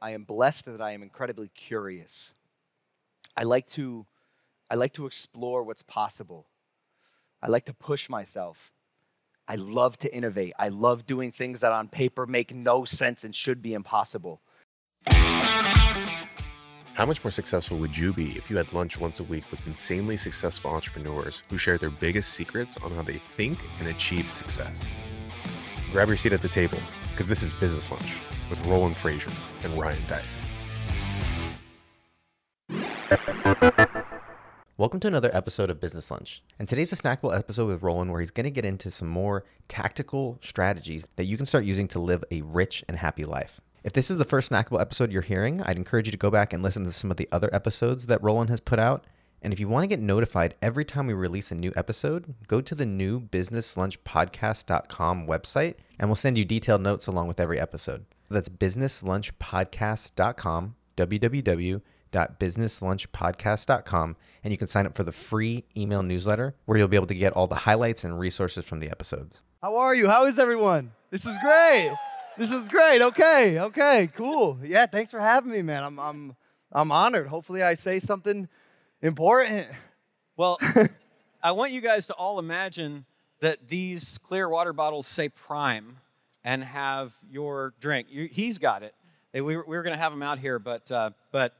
I am blessed that I am incredibly curious. I like to I like to explore what's possible. I like to push myself. I love to innovate. I love doing things that on paper make no sense and should be impossible. How much more successful would you be if you had lunch once a week with insanely successful entrepreneurs who share their biggest secrets on how they think and achieve success? Grab your seat at the table, because this is Business Lunch with Roland Frasier and Ryan Deiss. Welcome to another episode of Business Lunch. And today's a snackable episode with Roland where he's going to get into some more tactical strategies that you can start using to live a rich and happy life. If this is the first snackable episode you're hearing, I'd encourage you to go back and listen to some of the other episodes that Roland has put out. And if you want to get notified every time we release a new episode, go to the new businesslunchpodcast.com website and we'll send you detailed notes along with every episode. That's businesslunchpodcast.com, www.businesslunchpodcast.com, and you can sign up for the free email newsletter where you'll be able to get all the highlights and resources from the episodes. How are you? How is everyone? This is great. This is great. Okay. Okay. Cool. Yeah, thanks for having me, man. I'm I'm I'm honored. Hopefully I say something important. Well, I want you guys to all imagine that these clear water bottles say Prime and have your drink. You, he's got it. We were, we were going to have him out here, but uh, but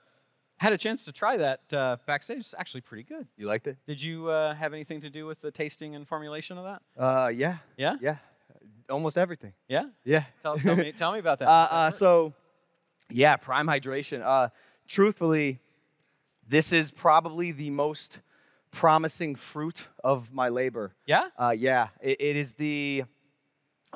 had a chance to try that uh, backstage. It's actually pretty good. You liked it? Did you uh, have anything to do with the tasting and formulation of that? Uh yeah. Yeah. Yeah. Almost everything. Yeah. Yeah. Tell, tell me tell me about that. Uh, uh, so, yeah, prime hydration. Uh, truthfully, this is probably the most promising fruit of my labor. yeah. Uh, yeah, it, it is the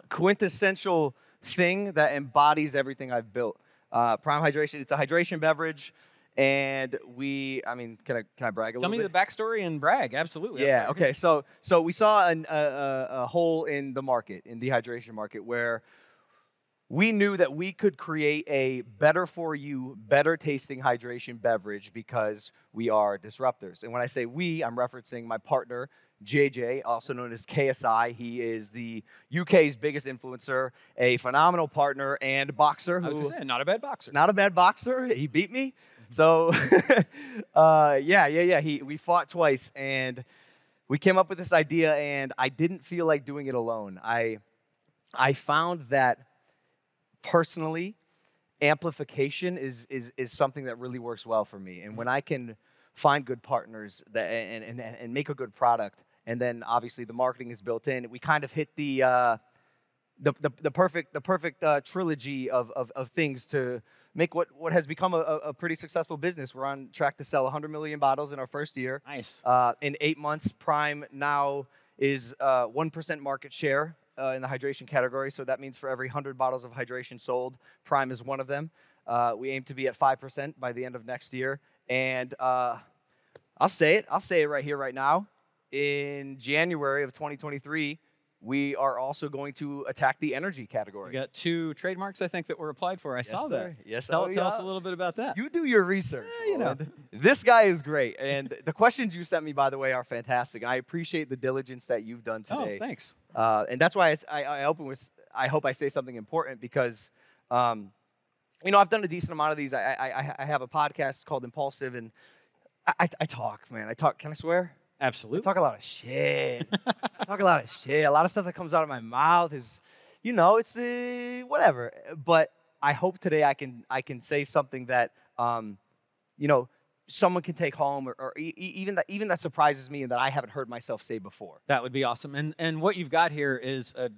quintessential thing that embodies everything I've built. Uh, prime hydration. It's a hydration beverage, and we. I mean, can I can I brag a Tell little bit? Tell me the backstory and brag. Absolutely. Yeah. Okay. So so we saw an, a, a, a hole in the market, in the hydration market, where we knew that we could create a better for you, better tasting hydration beverage because we are disruptors. And when I say we, I'm referencing my partner. JJ, also known as KSI, he is the UK's biggest influencer, a phenomenal partner and boxer. I was who- just saying, not a bad boxer. not a bad boxer. He beat me. So, uh, yeah, yeah, yeah. He we fought twice, and we came up with this idea, and I didn't feel like doing it alone. I I found that personally, amplification is is is something that really works well for me. And when I can find good partners that and and, and make a good product, and then obviously the marketing is built in, we kind of hit the uh, the, the, the perfect the perfect uh, trilogy of, of, of things to make what, what has become a, a pretty successful business. We're on track to sell 100 million bottles in our first year. Nice. Uh, in eight months, Prime now is uh, 1% market share uh, in the hydration category. So that means for every 100 bottles of hydration sold, Prime is one of them. Uh, we aim to be at 5% by the end of next year. And uh, I'll say it, I'll say it right here, right now. In January of 2023, we are also going to attack the energy category. You got two trademarks, I think, that were applied for. I saw that. Yes, Tell, oh, tell us a little bit about that. You do your research. you know. This guy is great. And the questions you sent me, by the way, are fantastic. I appreciate the diligence that you've done today. oh, thanks. Uh, and that's why I, I- I open with, I hope I say something important because, um, you know, I've done a decent amount of these. I, I, I- I have a podcast called Impulsive, and I, I, I talk, man. I talk. Can I swear? I Absolutely. talk a lot of shit. I talk a lot of shit. A lot of stuff that comes out of my mouth is, you know, it's uh, whatever. But I hope today I can I can say something that, um, you know, someone can take home, or, or e- even that even that surprises me and that I haven't heard myself say before. That would be awesome. And and what you've got here is a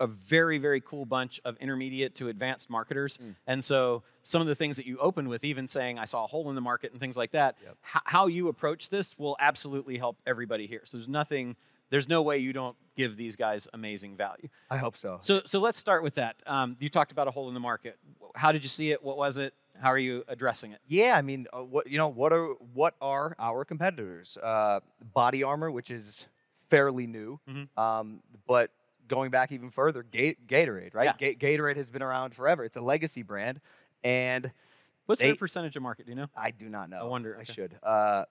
a very very cool bunch of intermediate to advanced marketers. Mm. And so some of the things that you opened with, even saying I saw a hole in the market and things like that, Yep. h- how you approach this will absolutely help everybody here. So there's nothing. There's no way you don't give these guys amazing value. I hope so. So, so let's start with that. Um, you talked about a hole in the market. How did you see it? What was it? How are you addressing it? Yeah, I mean, uh, what you know, what are what are our competitors? Uh, Body Armor, which is fairly new, Mhm. um, but going back even further, Gatorade, right? Yeah. Gatorade has been around forever. It's a legacy brand, and What's They- their percentage of market? Do you know? I do not know. I wonder, I should. Uh,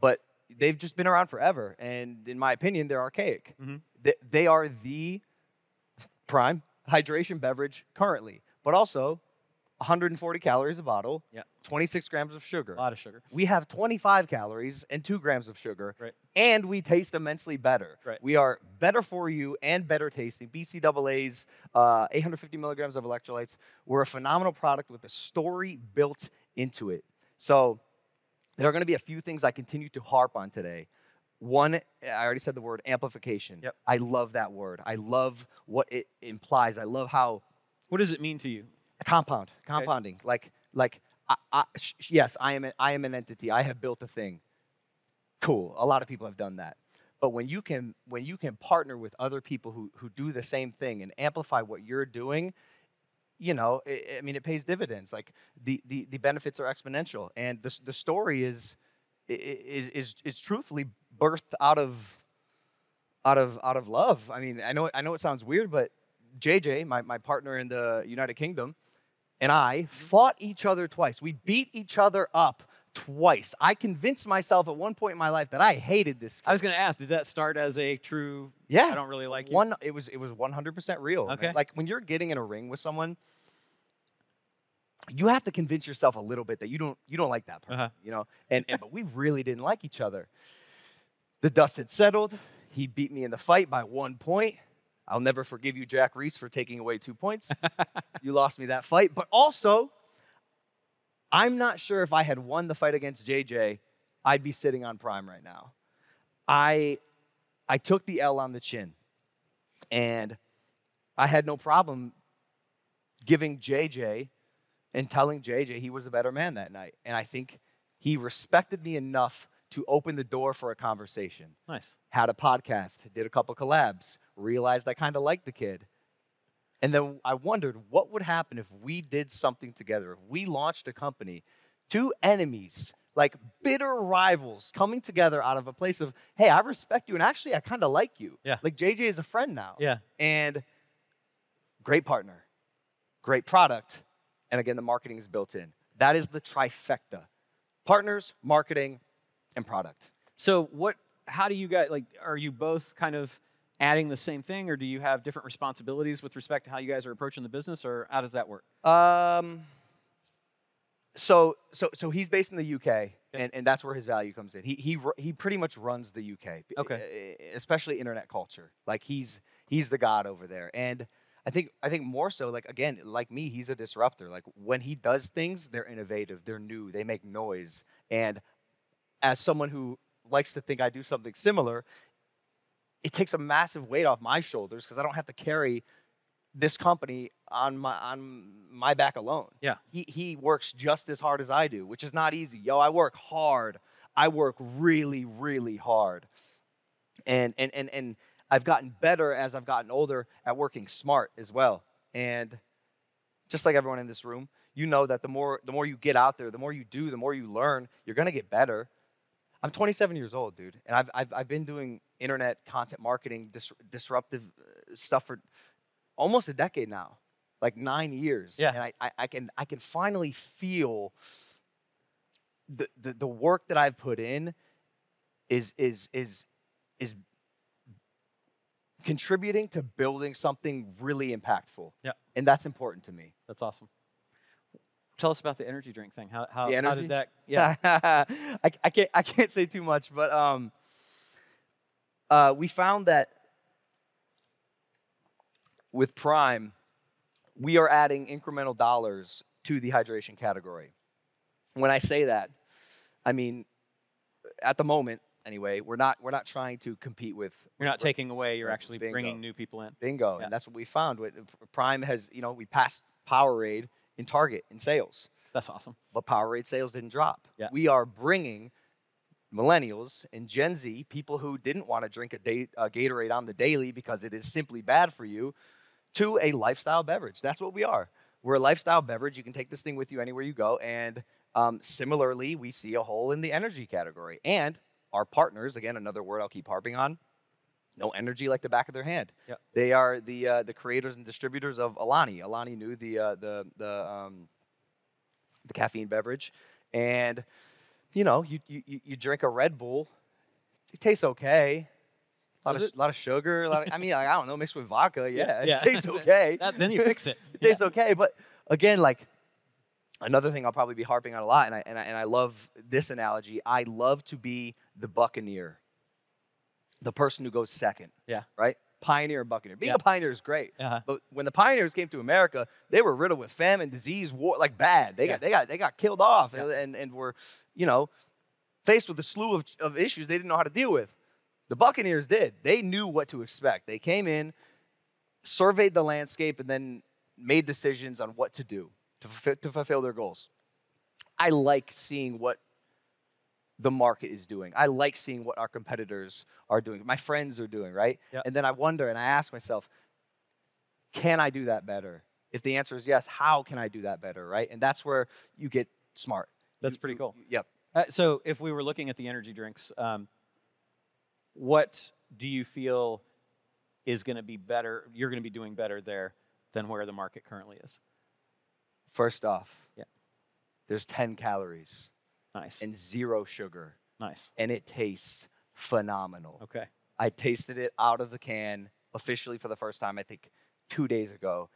but they've just been around forever, and in my opinion, they're archaic. Mhm. They, they are the prime hydration beverage currently, but also 140 calories a bottle, yeah. 26 grams of sugar. A lot of sugar. We have 25 calories and 2 grams of sugar, Right. and we taste immensely better. Right. We are better for you and better tasting. BCAAs, uh, 850 milligrams of electrolytes. We're a phenomenal product with a story built into it. So there are going to be a few things I continue to harp on today. One, I already said the word amplification. Yep. I love that word. I love what it implies. I love how What does it mean to you? Compound compounding. Like like I, I, sh- yes i am a, i am an entity. I have built a thing. Cool. A lot of people have done that. But when you can when you can partner with other people who who do the same thing and amplify what you're doing you know i i mean it pays dividends. Like the the, the benefits are exponential. And the, the story is is is is truthfully birthed out of out of out of love. I mean i know i know it sounds weird but jj my, my partner in the united kingdom and I fought each other twice. We beat each other up twice. I convinced myself at one point in my life that I hated this. Guy. I was going to ask, did that start as a true? Yeah, I don't really like you. One, it was it was 100% real. man. Okay. Like when you're getting in a ring with someone, you have to convince yourself a little bit that you don't you don't like that person. Uh-huh. You know, and, and but we really didn't like each other. The dust had settled. He beat me in the fight by one point. I'll never forgive you, Jack Reiss, for taking away two points. you lost me that fight. But also, I'm not sure if I had won the fight against JJ, I'd be sitting on prime right now. I I took the L on the chin. And I had no problem giving JJ and telling JJ he was a better man that night. And I think he respected me enough to open the door for a conversation Nice. had a podcast, did a couple collabs, realized I kind of liked the kid. And then I wondered what would happen if we did something together, if we launched a company, two enemies, like bitter rivals coming together out of a place of, hey, I respect you and actually I kind of like you. Yeah. Like JJ is a friend now. Yeah. And great partner, great product, and again, the marketing is built in. That is the trifecta partners, marketing, and product. So what? How do you guys like? Are you both kind of adding the same thing, or do you have different responsibilities with respect to how you guys are approaching the business, or how does that work? Um. So so so he's based in the UK, and, and that's where his value comes in. He he he pretty much runs the UK, eh, Okay. e- especially internet culture. Like he's he's the god over there, and I think I think more so like again like me, he's a disruptor. Like when he does things, they're innovative, they're new, they make noise, and as someone who likes to think I do something similar, it takes a massive weight off my shoulders because I don't have to carry this company on my on my back alone. Yeah. He he works just as hard as I do, which is not easy. Yo, I work hard. I work really, really hard. And and and and I've gotten better as I've gotten older at working smart as well. And just like everyone in this room, you know that the more the more you get out there, the more you do, the more you learn, you're gonna get better. I'm 27 years old, dude, and I've I've, I've been doing internet content marketing, dis- disruptive uh, stuff for almost a decade now, like nine years. Yeah. and I, I, I can I can finally feel the, the the work that I've put in is is is is contributing to building something really impactful. Yeah. and that's important to me. That's awesome. Tell us about the energy drink thing. How how, how did that? Yeah. I, I can't I can't say too much, but um, uh, we found that with Prime, we are adding incremental dollars to the hydration category. When I say that, I mean at the moment anyway, we're not we're not trying to compete with You're not taking away. You're actually bingo. bringing new people in. bingo, Yeah. and that's what we found. With Prime has you know we passed Powerade in Target in sales. That's awesome. but Powerade sales didn't drop. Yeah. We are bringing millennials and Gen Z, people who didn't want to drink a, day, a Gatorade on the daily because it is simply bad for you, to a lifestyle beverage. That's what we are. We're a lifestyle beverage. You can take this thing with you anywhere you go. And um, similarly, we see a hole in the energy category. And our partners, again, another word I'll keep harping on, know energy like the back of their hand. Yep. They are the uh, the creators and distributors of Alani. Alani Nu the uh, the the um, the caffeine beverage, and you know you you you- drink a Red Bull, it tastes okay. A lot, of, it? lot of sugar. A lot of, I mean, like, I don't know, mixed with vodka. Yeah, yeah. it tastes okay. That, then you fix it. It tastes okay, but again, like another thing I'll probably be harping on a lot, and I, and I, and I love this analogy. I love to be the buccaneer, the person who goes second. Yeah. Right? Pioneer and buccaneer. Being Yeah. a pioneer is great. Uh-huh. But when the pioneers came to America, they were riddled with famine, disease, war, like bad. They Yeah. got they got they got killed off Yeah. and, and were, you know, faced with a slew of, of issues they didn't know how to deal with. The Buccaneers did. They knew what to expect. They came in, surveyed the landscape, and then made decisions on what to do to, to fulfill their goals. I like seeing what the market is doing. I like seeing what our competitors are doing, my friends are doing, right? Yep. And then I wonder and I ask myself, can I do that better? If the answer is yes, how can I do that better, right? And that's where you get smart. That's You- pretty you- cool. Yep. Uh, so, if we were looking at the energy drinks, um, what do you feel is going to be better? You're going to be doing better there than where the market currently is. First off, Yeah. there's 10 calories Nice. and zero sugar, nice. and it tastes phenomenal. Okay. I tasted it out of the can officially for the first time, I think, two days ago.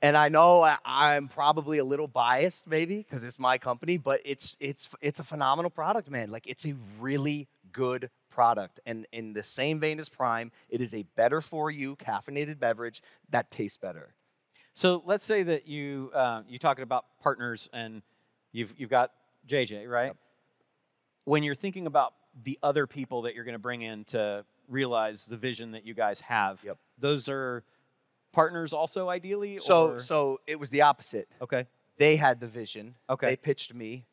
And I know I, I'm probably a little biased, maybe, because it's my company, but it's it's it's a phenomenal product, man. Like it's a really good product. And in the same vein as Prime, it is a better for you caffeinated beverage that tastes better. So let's say that you um, you talking about partners and you've you've got JJ right. When you're thinking about the other people that you're going to bring in to realize the vision that you guys have, Yep. those are partners also ideally. So or? so it was the opposite. okay, They had the vision. Okay. They pitched me.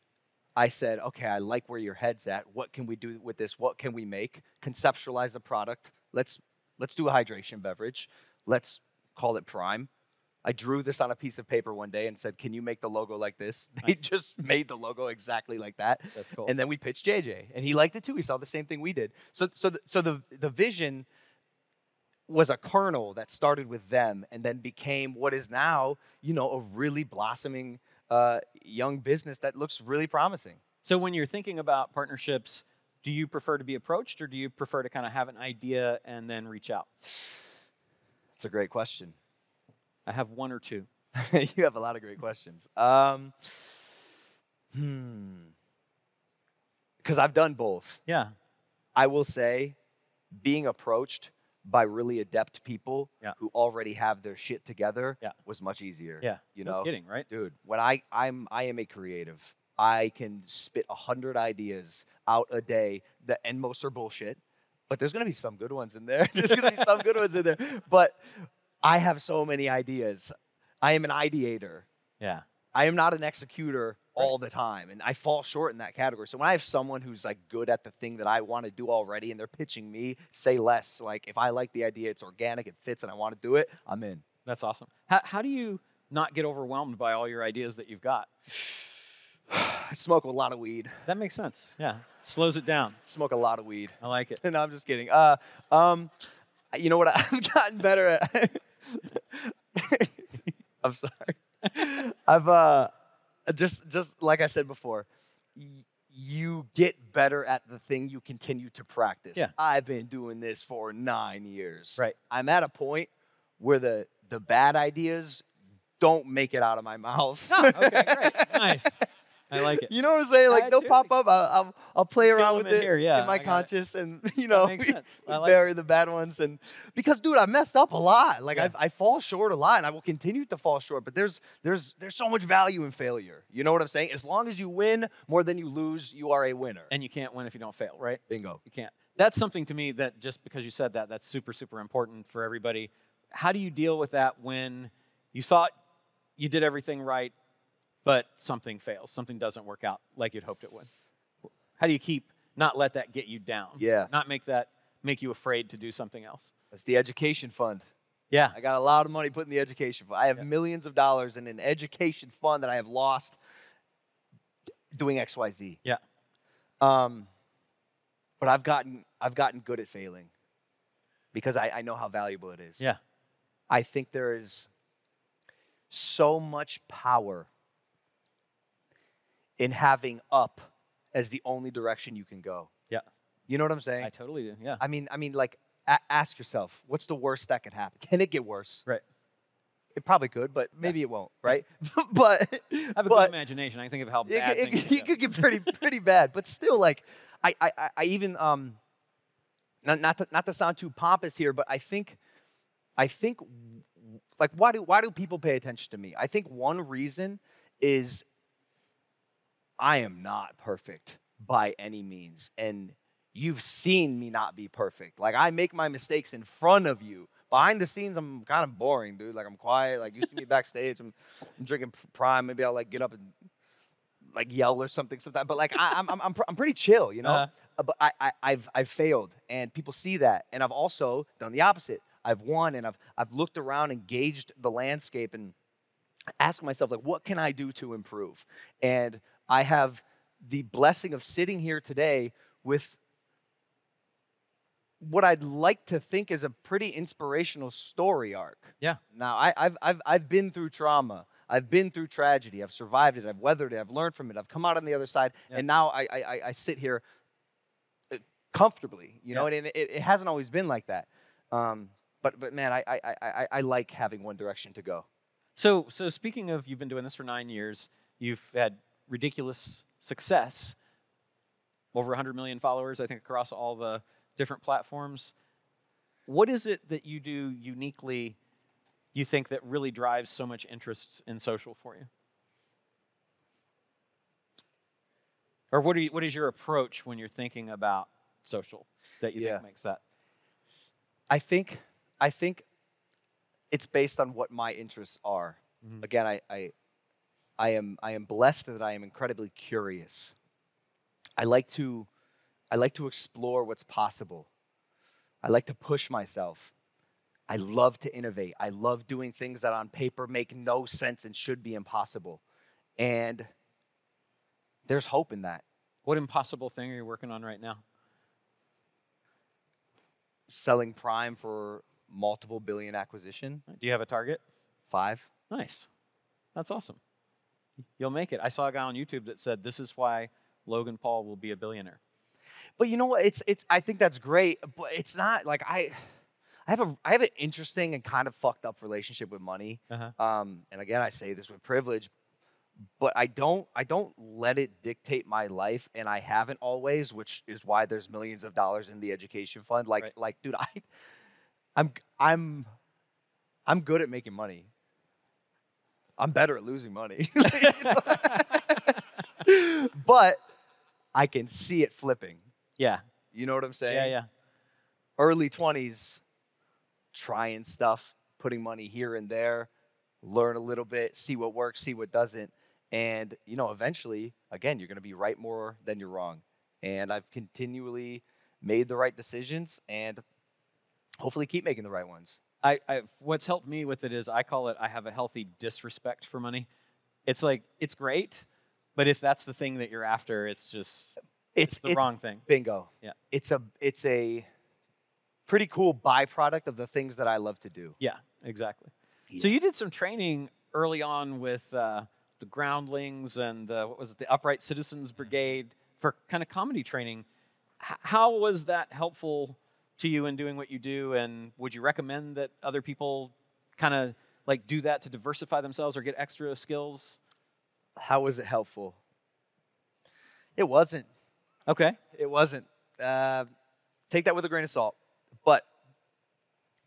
I said, okay, I like where your head's at. What can we do with this? What can we make? Conceptualize the product. Let's let's do a hydration beverage. Let's call it Prime. I drew this on a piece of paper one day and said, "Can you make the logo like this?" They Nice. just made the logo exactly like that. that's cool. And then we pitched JJ, and he liked it too. He saw the same thing we did. So, so, the, so the the vision was a kernel that started with them, and then became what is now, you know, a really blossoming uh, young business that looks really promising. So when you're thinking about partnerships, do you prefer to be approached or do you prefer to kind of have an idea and then reach out? That's a great question. I have one or two. you have a lot of great questions. Um, hmm. Because I've done both. Yeah. I will say, being approached by really adept people Yeah. who already have their shit together Yeah. was much easier. Yeah. you no know, kidding, right? dude. When I I'm I am a creative. I can spit a hundred ideas out a day that and most are bullshit. But there's gonna be some good ones in there. there's gonna be some good ones in there. But I have so many ideas. I am an ideator. Yeah. I am not an executor all the time, and I fall short in that category. So when I have someone who's like good at the thing that I want to do already, and they're pitching me, say less. Like if I like the idea, it's organic, it fits, and I want to do it, I'm in. That's awesome. How, how do you not get overwhelmed by all your ideas that you've got? I smoke a lot of weed. That makes sense. Yeah. Slows it down. Smoke a lot of weed. I like it. no, I'm just kidding. Uh, um, you know what? I've gotten better at. I'm sorry. I've uh, just just like I said before, you get better at the thing you continue to practice. Yeah. I've been doing this for nine years. Right. I'm at a point where the the bad ideas don't make it out of my mouth. Oh, okay, great. Nice. I like it. You know what I'm saying? Like they'll pop up. I'll, I'll, I'll play around with in it here, yeah, in my I got it. conscious, and you know, makes sense. I like bury the bad ones. And because, dude, I messed up a lot. Like Yeah. I, I fall short a lot, and I will continue to fall short. But there's there's there's so much value in failure. You know what I'm saying? As long as you win more than you lose, you are a winner. And you can't win if you don't fail, right? Bingo. You can't. That's something to me that just because you said that, that's super, super important for everybody. How do you deal with that when you thought you did everything right, but something fails, something doesn't work out like you'd hoped it would? How do you keep not let that get you down? Yeah. Not make that make you afraid to do something else. That's the education fund. Yeah. I got a lot of money put in the education fund. I have Yeah. millions of dollars in an education fund that I have lost doing X, Y, Z. Yeah. Um, but I've gotten I've gotten good at failing because I, I know how valuable it is. Yeah. I think there is so much power in having up as the only direction you can go. Yeah. You know what I'm saying? I totally do. Yeah. I mean, I mean, like, a- ask yourself, what's the worst that could happen? Can it get worse? Right. It probably could, but maybe it won't, right? but I have a but good imagination. I think of how bad it, it, can it could get pretty pretty bad. But still, like I I, I- I even um not not to, not to sound too pompous here, but I think I think like why do why do people pay attention to me? I think one reason is I am not perfect by any means, and you've seen me not be perfect. Like I make my mistakes in front of you. Behind the scenes, I'm kind of boring, dude. Like I'm quiet. Like you see me backstage, I'm, I'm drinking Prime. Maybe I'll like get up and like yell or something sometimes. But like I, I'm, I'm, I'm, pr- I'm pretty chill, you know. Uh-huh. Uh, But I, I, I've, I've failed, and people see that, and I've also done the opposite. I've won, and I've, I've looked around and gauged the landscape, and asked myself like, what can I do to improve? And I have the blessing of sitting here today with what I'd like to think is a pretty inspirational story arc. Yeah. Now, I, I've, I've, I've been through trauma. I've been through tragedy. I've survived it. I've weathered it. I've learned from it. I've come out on the other side. Yeah. And now I, I, I- sit here uh, comfortably, you know, and it, it hasn't always been like that. Um, but, but man, I, I, I, I, I like having one direction to go. So, so speaking of, you've been doing this for nine years. You've had ridiculous success. Over 100 million followers, I think, across all the different platforms. What is it that you do uniquely? You think that really drives so much interest in social for you? Or what, are you, what is your approach when you're thinking about social that you Yeah. think makes that? I think I think it's based on what my interests are. Mhm. Again, I, I I am I am blessed that I am incredibly curious. I like to I like to explore what's possible. I like to push myself. I love to innovate. I love doing things that on paper make no sense and should be impossible. And there's hope in that. What impossible thing are you working on right now? Selling Prime for multiple billion acquisition, Do you have a target? five. Nice. That's awesome. You'll make it. I saw a guy on YouTube that said, This is why Logan Paul will be a billionaire. But you know what? It's it's. I think that's great, but it's not like I. I have a I have an interesting and kind of fucked up relationship with money. Uh-huh. Um, and again, I say this with privilege, but I don't I don't let it dictate my life, and I haven't always, which is why there's millions of dollars in the education fund. Like Right. like, dude, I, I'm I'm I'm good at making money. I'm better at losing money. but I can see it flipping. Yeah. You know what I'm saying? Yeah, yeah. Early 20s, trying stuff, putting money here and there, learn a little bit, see what works, see what doesn't. And, you know, eventually, again, you're going to be right more than you're wrong. And I've continually made the right decisions and hopefully keep making the right ones. I, I what's helped me with it is I call it I have a healthy disrespect for money. It's like it's great, but if that's the thing that you're after, it's just it's, the wrong thing. Bingo. Yeah. It's a it's a pretty cool byproduct of the things that I love to do. Yeah, exactly. So you did some training early on with uh, the Groundlings and the, what was it, the Upright Citizens Brigade for kind of comedy training. H- how was that helpful to you in doing what you do? And would you recommend that other people kind of like do that to diversify themselves or get extra skills? How was it helpful? It wasn't. Okay. It wasn't. Uh, take that with a grain of salt. But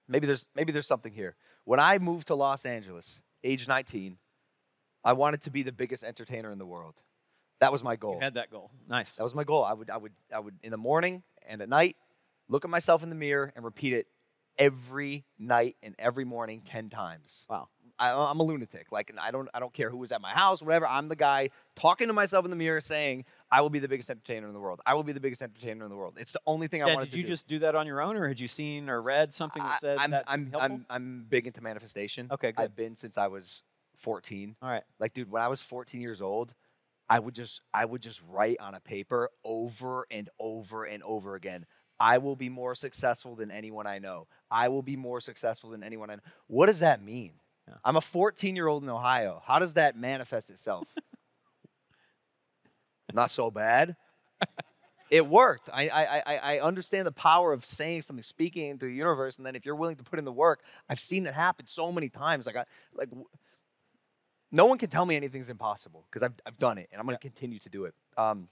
maybe there's maybe there's something here. When I moved to Los Angeles, age 19, I wanted to be the biggest entertainer in the world. That was my goal. You had that goal. Nice. That was my goal. I would I would I would in the morning and at night look at myself in the mirror and repeat it every night and every morning 10 times. Wow. I, I'm a lunatic. Like I don't I don't care who was at my house, whatever. I'm the guy talking to myself in the mirror, saying, "I will be the biggest entertainer in the world. I will be the biggest entertainer in the world." It's the only thing I wanted Yeah, wanted did you just do that on your own, or had you seen or read something that said I, am that's I'm, helpful? I'm I'm big into manifestation. Okay, good. I've been since I was 14. All right. Like, dude, when I was 14 years old, I would just I would just write on a paper over and over and over again. I will be more successful than anyone I know. I will be more successful than anyone I know. What does that mean? Yeah. I'm a 14 year old in Ohio. How does that manifest itself? Not so bad. it worked. I, I, I, I understand the power of saying something, speaking into the universe, and then if you're willing to put in the work, I've seen it happen so many times. Like, I, like, no one can tell me anything's impossible because I've, I've done it, and I'm going to continue to do it. Um,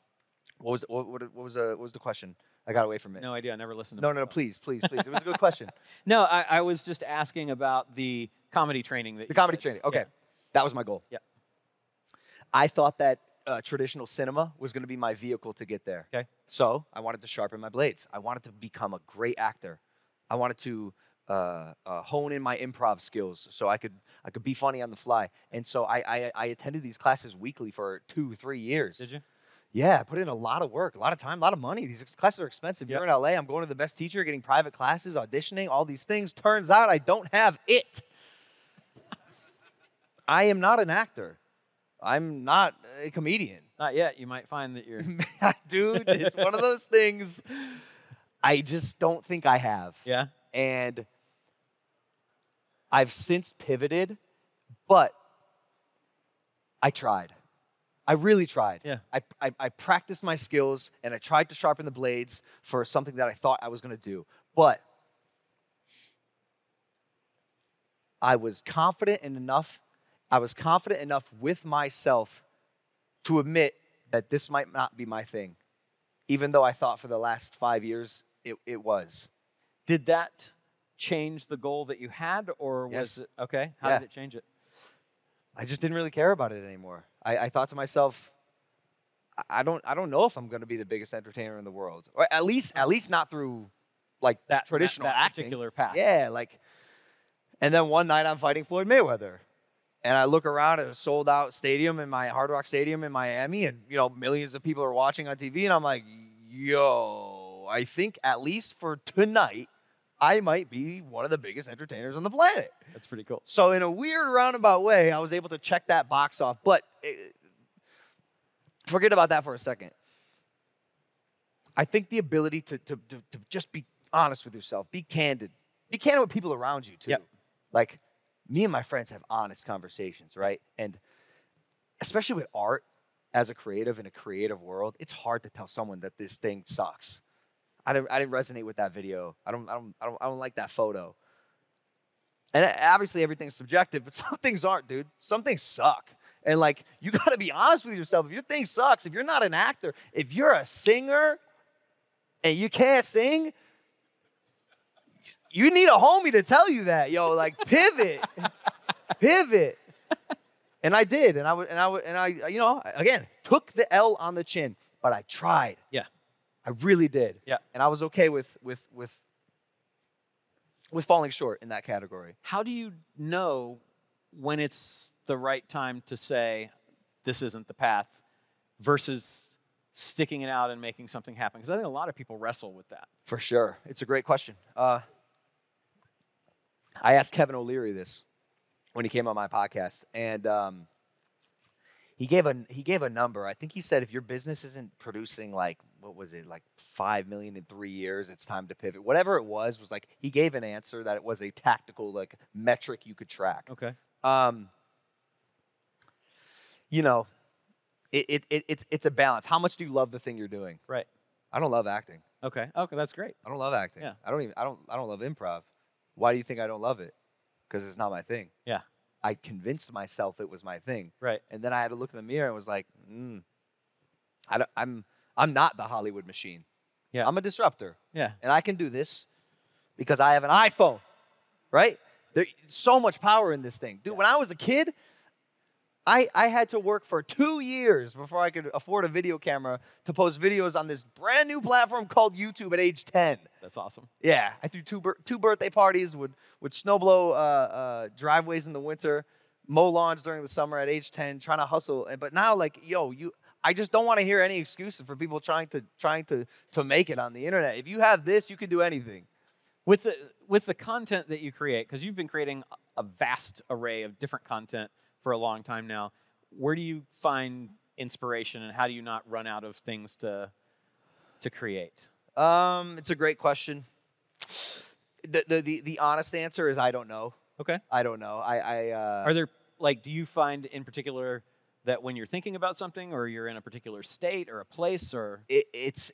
what was what, what, what was uh, what was the question? I got away from it. No idea. I never listened to no, no, no, please, please, please. It was a good question. No, I, I was just asking about the comedy training that The comedy did. training. Okay, Yeah. that was my goal. Yeah. I thought that uh, traditional cinema was going to be my vehicle to get there. Okay. So I wanted to sharpen my blades. I wanted to become a great actor. I wanted to uh, uh, hone in my improv skills so I could I could be funny on the fly. And so I, I I attended these classes weekly for two three years. Did you? Yeah, I put in a lot of work, a lot of time, a lot of money. These classes are expensive. Yep. You're in LA. I'm going to the best teacher, getting private classes, auditioning, all these things. Turns out I don't have it. I am not an actor. I'm not a comedian. Not yet. You might find that you're. Dude, it's one of those things I just don't think I have. yeah. And I've since pivoted, but I tried. I really tried. Yeah. I, I, I practiced my skills and I tried to sharpen the blades for something that I thought I was going to do. But I was confident enough, I was confident enough with myself to admit that this might not be my thing, even though I thought for the last five years it, it was. Did that change the goal that you had, or Yes. was it okay? How Yeah. did it change it? I just didn't really care about it anymore. I, I thought to myself, I- don't, I don't know if I'm going to be the biggest entertainer in the world, or at least, at least not through like That that- traditional that, acting. particular path. Yeah, like, and then one night I'm fighting Floyd Mayweather, and I look around at a sold out stadium in my Hard Rock Stadium in Miami, and you know millions of people are watching on TV, and I'm like, yo, I think at least for tonight, I might be one of the biggest entertainers on the planet. That's pretty cool. So in a weird roundabout way, I was able to check that box off. But eh, forget about that for a second. I think the ability to, to, to, to just be honest with yourself, be candid, be candid with people around you too. Yep. Like me and my friends have honest conversations, right? And especially with art, as a creative in a creative world, it's hard to tell someone that this thing sucks. I didn't, I didn't resonate with that video. I don't, I don't, I don't, I don't like that photo. And obviously everything's subjective, but some things aren't, dude. Some things suck. And like you got to be honest with yourself. If your thing sucks, if you're not an actor, if you're a singer and you can't sing, you need a homie to tell you that, yo. Like pivot, pivot. And I did, and I was, and I was, and I, you know, again took the L on the chin, but I tried. Yeah. I really did. Yeah. And I was okay with with with with falling short in that category. How do you know when it's the right time to say this isn't the path versus sticking it out and making something happen? Because I think a lot of people wrestle with that. For sure. It's a great question. Uh, I asked Kevin O'Leary this when he came on my podcast, and um, he gave a he gave a number. I think he said if your business isn't producing like what was it like five million in three years, it's time to pivot. Whatever it was was like he gave an answer that it was a tactical like metric you could track. Okay. Um, you know, it, it, it it's it's a balance. How much do you love the thing you're doing? Right. I don't love acting. Okay. Okay. That's great. I don't love acting. Yeah. I don't even I don't I don't love improv. Why do you think I don't love it? Because it's not my thing. Yeah. I convinced myself it was my thing. Right. And then I had to look in the mirror and was like, mm, I don't, I'm not the Hollywood machine. Yeah. I'm a disruptor. Yeah. And I can do this because I have an iPhone. Right? There's so much power in this thing. Dude, when I was a kid, I, I had to work for two years before I could afford a video camera to post videos on this brand new platform called YouTube at age 10. That's awesome. Yeah, I threw two two birthday parties, would would snowblow uh, uh, driveways in the winter, mow lawns during the summer at age ten, trying to hustle. And but now, like, yo, you, I just don't want to hear any excuses for people trying to trying to to make it on the internet. If you have this, you can do anything. With the with the content that you create, because you've been creating a vast array of different content for a long time now, where do you find inspiration, and how do you not run out of things to to create? Um, it's a great question. The the the, the honest answer is I don't know. Okay. I don't know. I I uh, Are there like do you find in particular that when you're thinking about something or you're in a particular state or a place or it, it's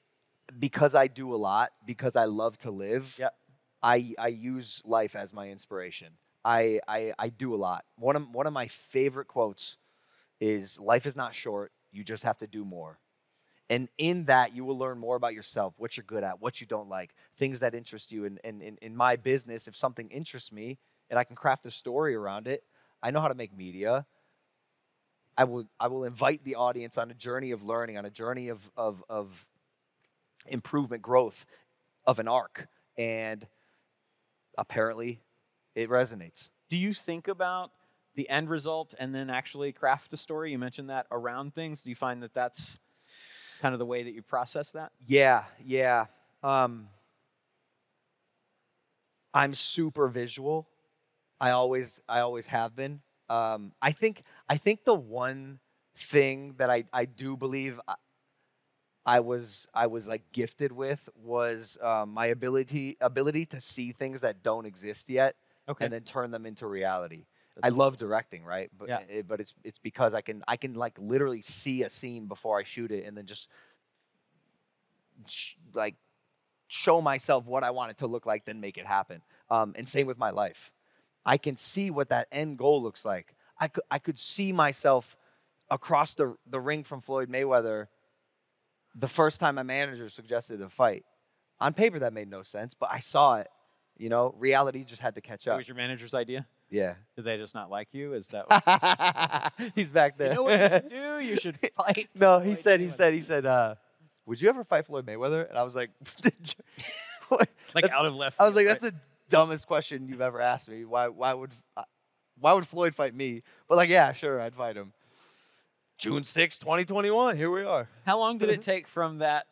because I do a lot, because I love to live, Yep. I, I use life as my inspiration. I, I, I do a lot. One of, one of my favorite quotes is Life is not short, you just have to do more. And in that, you will learn more about yourself, what you're good at, what you don't like, things that interest you. And, and, and in my business, if something interests me and I can craft a story around it, I know how to make media. I will, I will invite the audience on a journey of learning, on a journey of, of, of improvement, growth of an arc. And apparently, it resonates. Do you think about the end result and then actually craft a story? You mentioned that around things. Do you find that that's kind of the way that you process that? Yeah, yeah. Um, I'm super visual. I always, I always have been. Um, I think, I think the one thing that I, I do believe I, I was, I was like gifted with was um, my ability, ability to see things that don't exist yet, Okay. and then turn them into reality. I That's- love directing, right? But Yeah. it, but it's it's because I can I can like literally see a scene before I shoot it, and then just sh- like show myself what I want it to look like, then make it happen. Um, and same with my life. I can see what that end goal looks like. I could I could see myself across the the ring from Floyd Mayweather. The first time my manager suggested a fight, on paper that made no sense, but I saw it. You know, reality just had to catch up. was your manager's idea? Yeah. Did they just not like you? Is that what, He's back there. you know what you should do? You should fight. no, he said, he said, he said, uh, would you ever fight Floyd Mayweather? And I was like, like out of left. I was like, that's right? Dumbest question you've ever asked me. Why, why would, uh, why would Floyd fight me? But like, yeah, sure, I'd fight him. June 6, 2021, here we are. How long did it take from that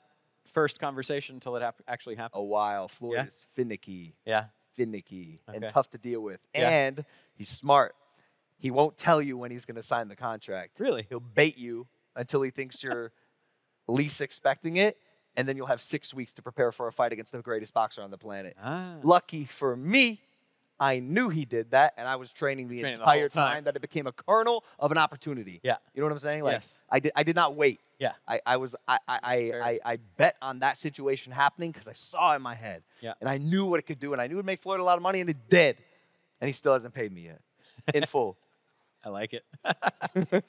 first conversation until it hap- actually happened? A while. Floyd Yeah? is finicky, Yeah. finicky, and tough to deal with. Yeah. And he's smart. He won't tell you when he's going to sign the contract. Really? He'll bait you until he thinks you're least expecting it, and then you'll have six weeks to prepare for a fight against the greatest boxer on the planet. Ah. Lucky for me, I knew he did that, and I was training the Training entire whole time. time that it became a kernel of an opportunity. Yeah. You know what I'm saying? Like Yes. I did I did not wait. Yeah. I, I was I I, I, I, I bet on that situation happening because I saw it in my head. Yeah. And I knew what it could do, and I knew it would make Floyd a lot of money, and it did. And he still hasn't paid me yet. In full. I like it.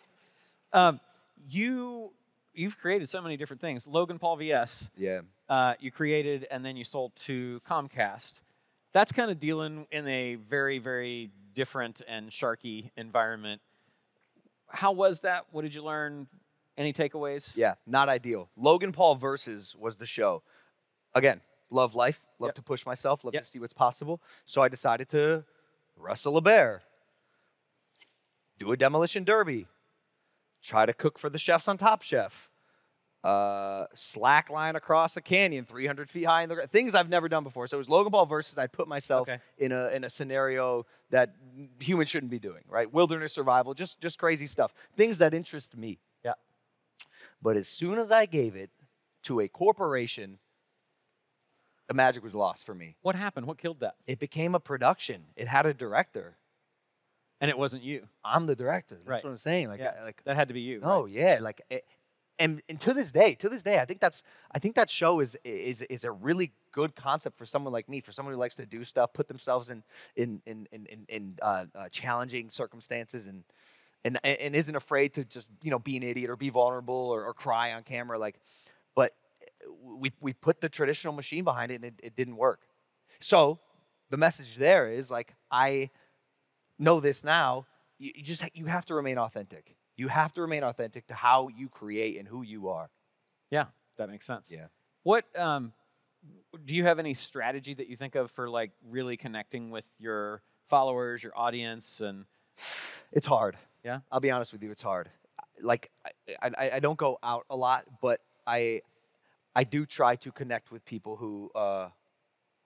um, you you've created so many different things. Logan Paul VS, Yeah. uh, you created and then you sold to Comcast. That's kind of dealing in a very very different and sharky environment. How was that? What did you learn? Any takeaways? Yeah, not ideal. Logan Paul versus was the show. Again, love life, love Yep. to push myself, love Yep. to see what's possible. So I decided to wrestle a bear, do a demolition derby, try to cook for the chefs on Top Chef, uh, slack line across a canyon 300 feet high in the things I've never done before. So it was Logan Paul versus I put myself Okay. in a in a scenario that humans shouldn't be doing, right? Wilderness survival, just just crazy stuff, things that interest me. Yeah. But as soon as I gave it to a corporation, the magic was lost for me. What happened? What killed that? It became a production. It had a director. And it wasn't you. I'm the director. That's Right. what I'm saying. Like, Yeah. I- like That had to be you. oh yeah, like, it, and and to this day, to this day, I think that's I think that show is is is a really good concept for someone like me, for someone who likes to do stuff, put themselves in in in in in, in uh, uh, challenging circumstances, and and and isn't afraid to just you know be an idiot or be vulnerable or, or cry on camera. Like, but uh, we we put the traditional machine behind it, and it, it didn't work. So the message there is like I know this now. You, just you have to remain authentic. You have to remain authentic to how you create and who you are. Yeah, that makes sense. Yeah. What um, do you have any strategy that you think of for like really connecting with your followers, your audience, and It's hard. Yeah? I'll be honest with you. It's hard. Like I, I, I don't go out a lot, but I I do try to connect with people who uh,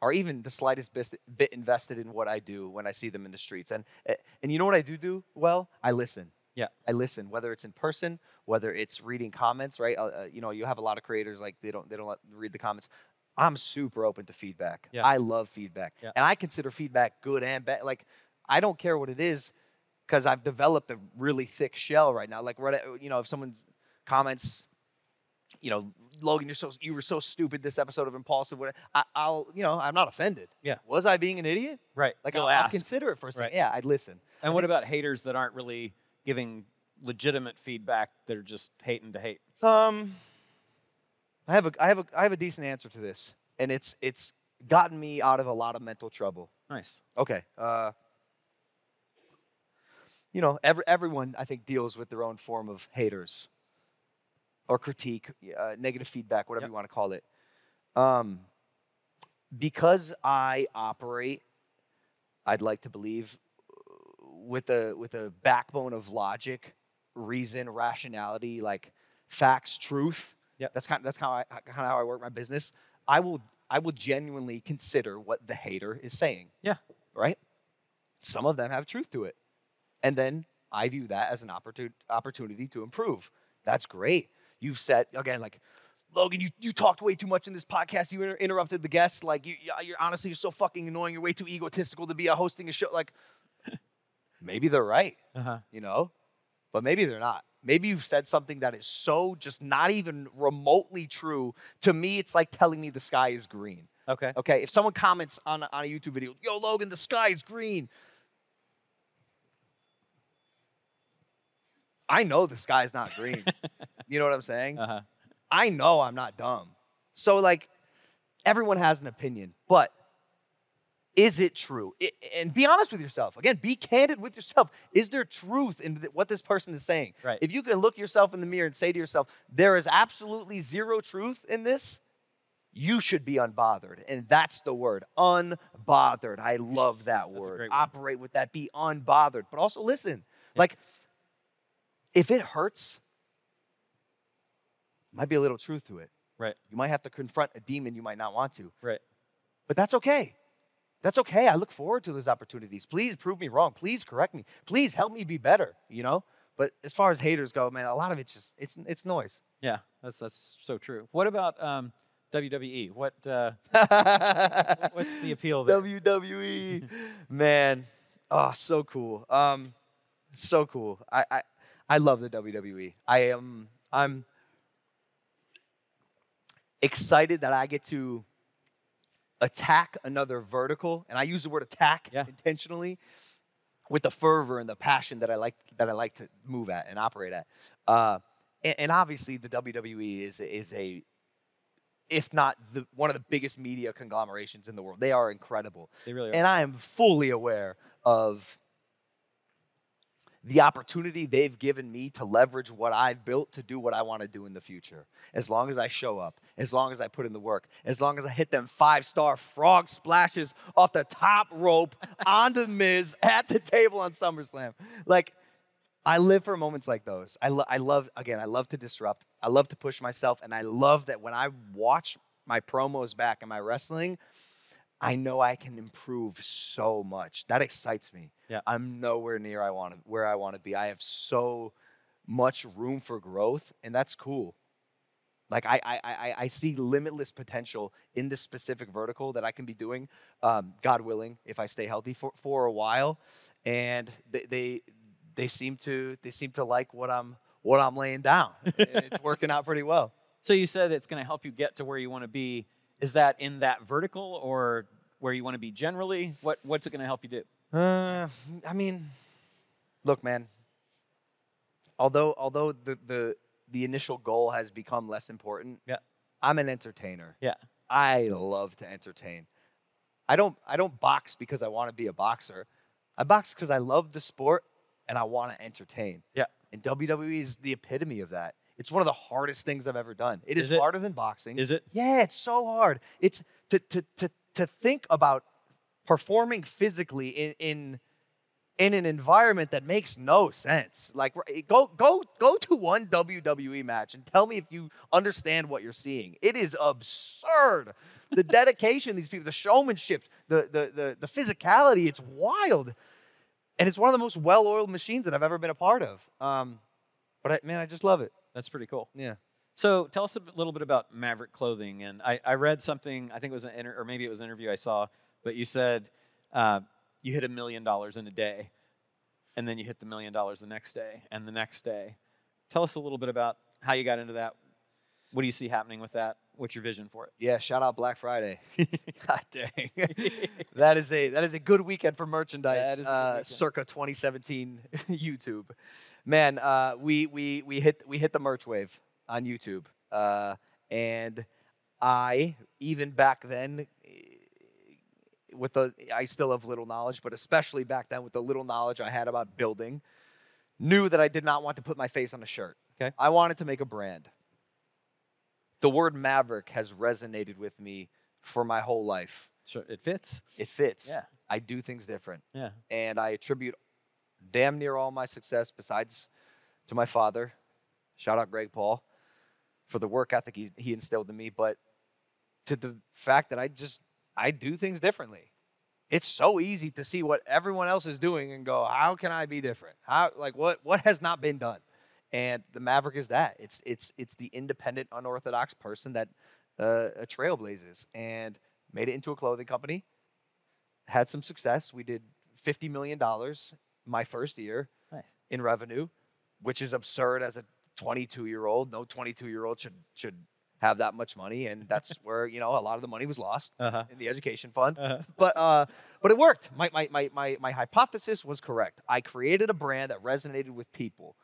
are even the slightest bit, invested in what I do when I see them in the streets. And eh, and you know what I do do well? I listen. Yeah. I listen, whether it's in person, whether it's reading comments. Right? Uh, uh, you know, you have a lot of creators like they don't they don't let, read the comments. I'm super open to feedback. Yeah. I love feedback, Yeah. and I consider feedback good and bad. Like I don't care what it is because I've developed a really thick shell right now. Like, right, you know, if someone comments, you know, Logan, you're so you were so stupid this episode of Impulsive. What I, I'll, you know, I'm not offended. Yeah. Was I being an idiot? Right. Like I'll, I'll consider it for a second. Right. Yeah, I'd listen. And what about haters that aren't really giving legitimate feedback? They're just hating to hate. Um, I have a I have a I have a decent answer to this, and it's it's gotten me out of a lot of mental trouble. Nice. Okay. Uh, you know, every, everyone I think deals with their own form of haters or critique, uh, negative feedback, whatever Yep. you want to call it. Um, because I operate, I'd like to believe, uh, with a with a backbone of logic, reason, rationality, like facts, truth. Yep. That's kind. That's how I kind of how I work my business. I will I will genuinely consider what the hater is saying Yeah. right? Some of them have truth to it. And then I view that as an opportu- opportunity to improve. That's great. You've said, again, like, Logan, you, you talked way too much in this podcast. You inter- interrupted the guests. Like, you, you- you're honestly you're so fucking annoying. You're way too egotistical to be uh, hosting a show. Like, maybe they're right, Uh huh. you know? But maybe they're not. Maybe you've said something that is so just not even remotely true. To me, it's like telling me the sky is green. Okay. Okay, if someone comments on, on a YouTube video, yo, Logan, the sky is green. I know the sky's not green. you know what I'm saying? Uh huh. I know I'm not dumb. So, like, everyone has an opinion, but is it true? I- and be honest with yourself. Again, be candid with yourself. Is there truth in th- what this person is saying? Right. If you can look yourself in the mirror and say to yourself, there is absolutely zero truth in this, you should be unbothered. And that's the word unbothered. I love that word. word. Operate with that, be unbothered. But also listen, like, if it hurts, might be a little truth to it. Right. You might have to confront a demon you might not want to, Right. but that's okay. That's okay. I look forward to those opportunities. Please prove me wrong. Please correct me. Please help me be better, you know? But as far as haters go, man, a lot of it's just it's it's noise. Yeah. That's that's so true. What about um, WWE? What uh, what's the appeal there? WWE, man, oh, so cool. Um, so cool. I, I I love the WWE. I am I'm excited that I get to attack another vertical, and I use the word attack Yeah. intentionally with the fervor and the passion that I like that I like to move at and operate at. Uh, and, and obviously, the WWE is is a if not the one of the biggest media conglomerations in the world. They are incredible. They really are. And I am fully aware of the opportunity they've given me to leverage what I've built to do what I want to do in the future. As long as I show up, as long as I put in the work, as long as I hit them five star frog splashes off the top rope on the Miz at the table on SummerSlam. Like, I live for moments like those. I, lo- I love, again, I love to disrupt. I love to push myself. And I love that when I watch my promos back in my wrestling, I know I can improve so much. That excites me. Yeah. I'm nowhere near I want to where I want to be. I have so much room for growth, and that's cool. Like I, I, I, I see limitless potential in this specific vertical that I can be doing, um, God willing, if I stay healthy for, for a while. And they, they, they seem to, they seem to like what I'm, what I'm laying down. it's working out pretty well. So you said it's going to help you get to where you want to be. Is that in that vertical or where you want to be generally? What What's it going to help you do? Uh, I mean, look, man. Although although the the the initial goal has become less important, Yeah. I'm an entertainer. Yeah. I love to entertain. I don't I don't box because I want to be a boxer. I box because I love the sport and I want to entertain. Yeah. And WWE is the epitome of that. It's one of the hardest things I've ever done. It is, Is it? harder than boxing. Is it? Yeah, it's so hard. It's to to to to think about performing physically in in in an environment that makes no sense. Like go go go to one WWE match and tell me if you understand what you're seeing. It is absurd. The dedication these people, the showmanship, the the the, the physicality, it's wild. And it's one of the most well-oiled machines that I've ever been a part of. Um, but I, man, I just love it. That's pretty cool. Yeah. So tell us a little bit about Maverick Clothing. And I, I read something, I think it was an inter- or maybe it was an interview I saw, but you said uh, you hit a million dollars in a day, and then you hit the million dollars the next day and the next day. Tell us a little bit about how you got into that, What do you see happening with that? What's your vision for it? Yeah, shout out Black Friday. God dang. that is a that is a good weekend for merchandise. That is a uh, circa 2017 YouTube. Man, uh, we we we hit we hit the merch wave on YouTube. Uh, and I even back then eh, with the I still have little knowledge, but especially back then with the little knowledge I had about building, knew that I did not want to put my face on a shirt. Okay. I wanted to make a brand. The word maverick has resonated with me for my whole life. Sure, it fits. It fits. Yeah. I do things different. Yeah. And I attribute damn near all my success, besides to my father. Shout out Greg Paul for the work ethic he, he instilled in me, but to the fact that I just I do things differently. It's so easy to see what everyone else is doing and go, how can I be different? How like what what has not been done? And the Maverick is that. It's it's it's the independent, unorthodox person that uh, a trailblazes and made it into a clothing company. Had some success. We did fifty million dollars my first year Nice. in revenue, which is absurd as a 22 year old. No 22 year old should should have that much money, and that's where you know a lot of the money was lost Uh-huh. in the education fund. Uh-huh. But uh, but it worked. My, my my my my hypothesis was correct. I created a brand that resonated with people.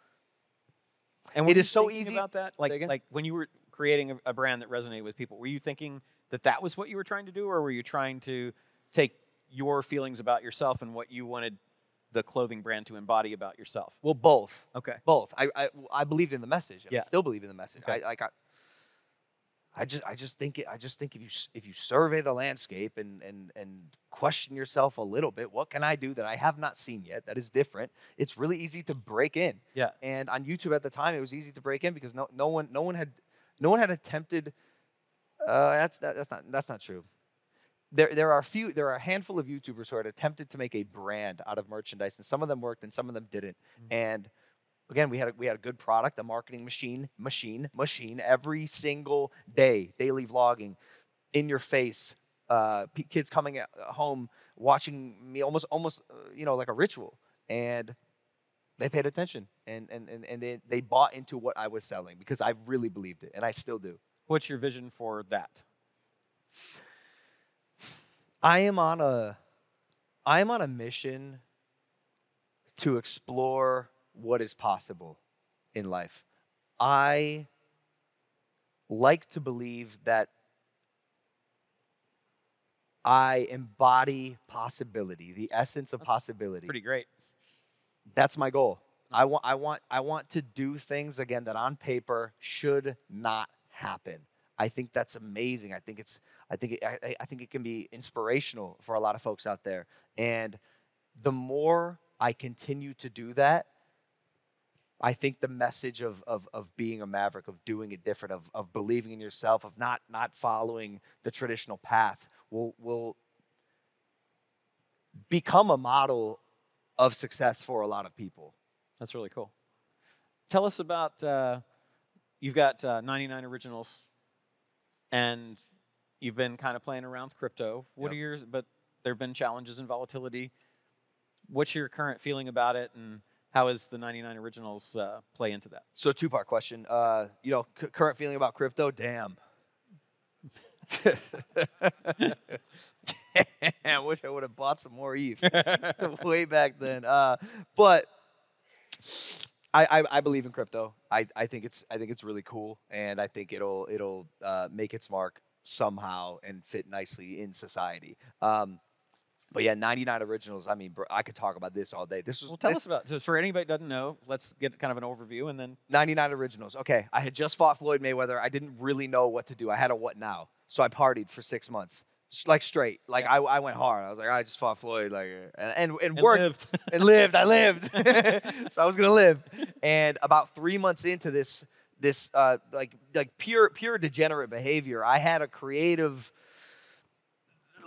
And It is so easy- about that. Like like when you were creating a, a brand that resonated with people, were you thinking that that was what you were trying to do, or were you trying to take your feelings about yourself and what you wanted the clothing brand to embody about yourself? Well, both. Okay. Both. I I, I believed in the message. Yeah. I still believe in the message. Okay. I like I, I just I just think it, I just think if you if you survey the landscape and and and question yourself a little bit, what can I do that I have not seen yet that is different? It's really easy to break in. Yeah. And on YouTube at the time, it was easy to break in because no no one no one had no one had attempted. Uh, that's that, that's not that's not true. There there are a few there are a handful of YouTubers who had attempted to make a brand out of merchandise, and some of them worked and some of them didn't. And again, we had a, we had a good product, a marketing machine, machine, machine every single day, daily vlogging, in your face. Uh, p- kids coming at home watching me almost almost uh, you know like a ritual, and they paid attention and and and, and they, they bought into what I was selling because I really believed it, and I still do. What's your vision for that? I am on a I am on a mission to explore what is possible in life. I like to believe that I embody possibility, the essence of possibility. Pretty great. That's my goal. I want I want I want to do things again that on paper should not happen. I think that's amazing. I think it's I think it, I, I- think it can be inspirational for a lot of folks out there. And the more I continue to do that, I think the message of, of, of being a maverick, of doing it different, of, of believing in yourself, of not not following the traditional path will will become a model of success for a lot of people. That's really cool. Tell us about uh, you've got uh, 99 originals, and you've been kind of playing around with crypto. What Yep. are your? But there have been challenges and volatility. What's your current feeling about it, and how is the 99 originals uh, play into that? So two part question. Uh, you know, c- current feeling about crypto? Damn. Damn, wish I would have bought some more ETH way back then. Uh, but I, I, I believe in crypto. I, I think it's I think it's really cool, and I think it'll it'll uh, make its mark somehow and fit nicely in society. Um, but yeah, 99 originals. I mean, bro, I could talk about this all day. This was Well, tell this- us about. Just for anybody that doesn't know, let's get kind of an overview, and then 99 originals. Okay, I had just fought Floyd Mayweather. I didn't really know what to do. I had a what now. So I partied for six months, like straight. Like I, I went hard. I was like, I just fought Floyd, like, uh, and and, and, And worked lived. and lived. I lived. so I was gonna live. And about three months into this, this uh, like like pure pure degenerate behavior, I had a creative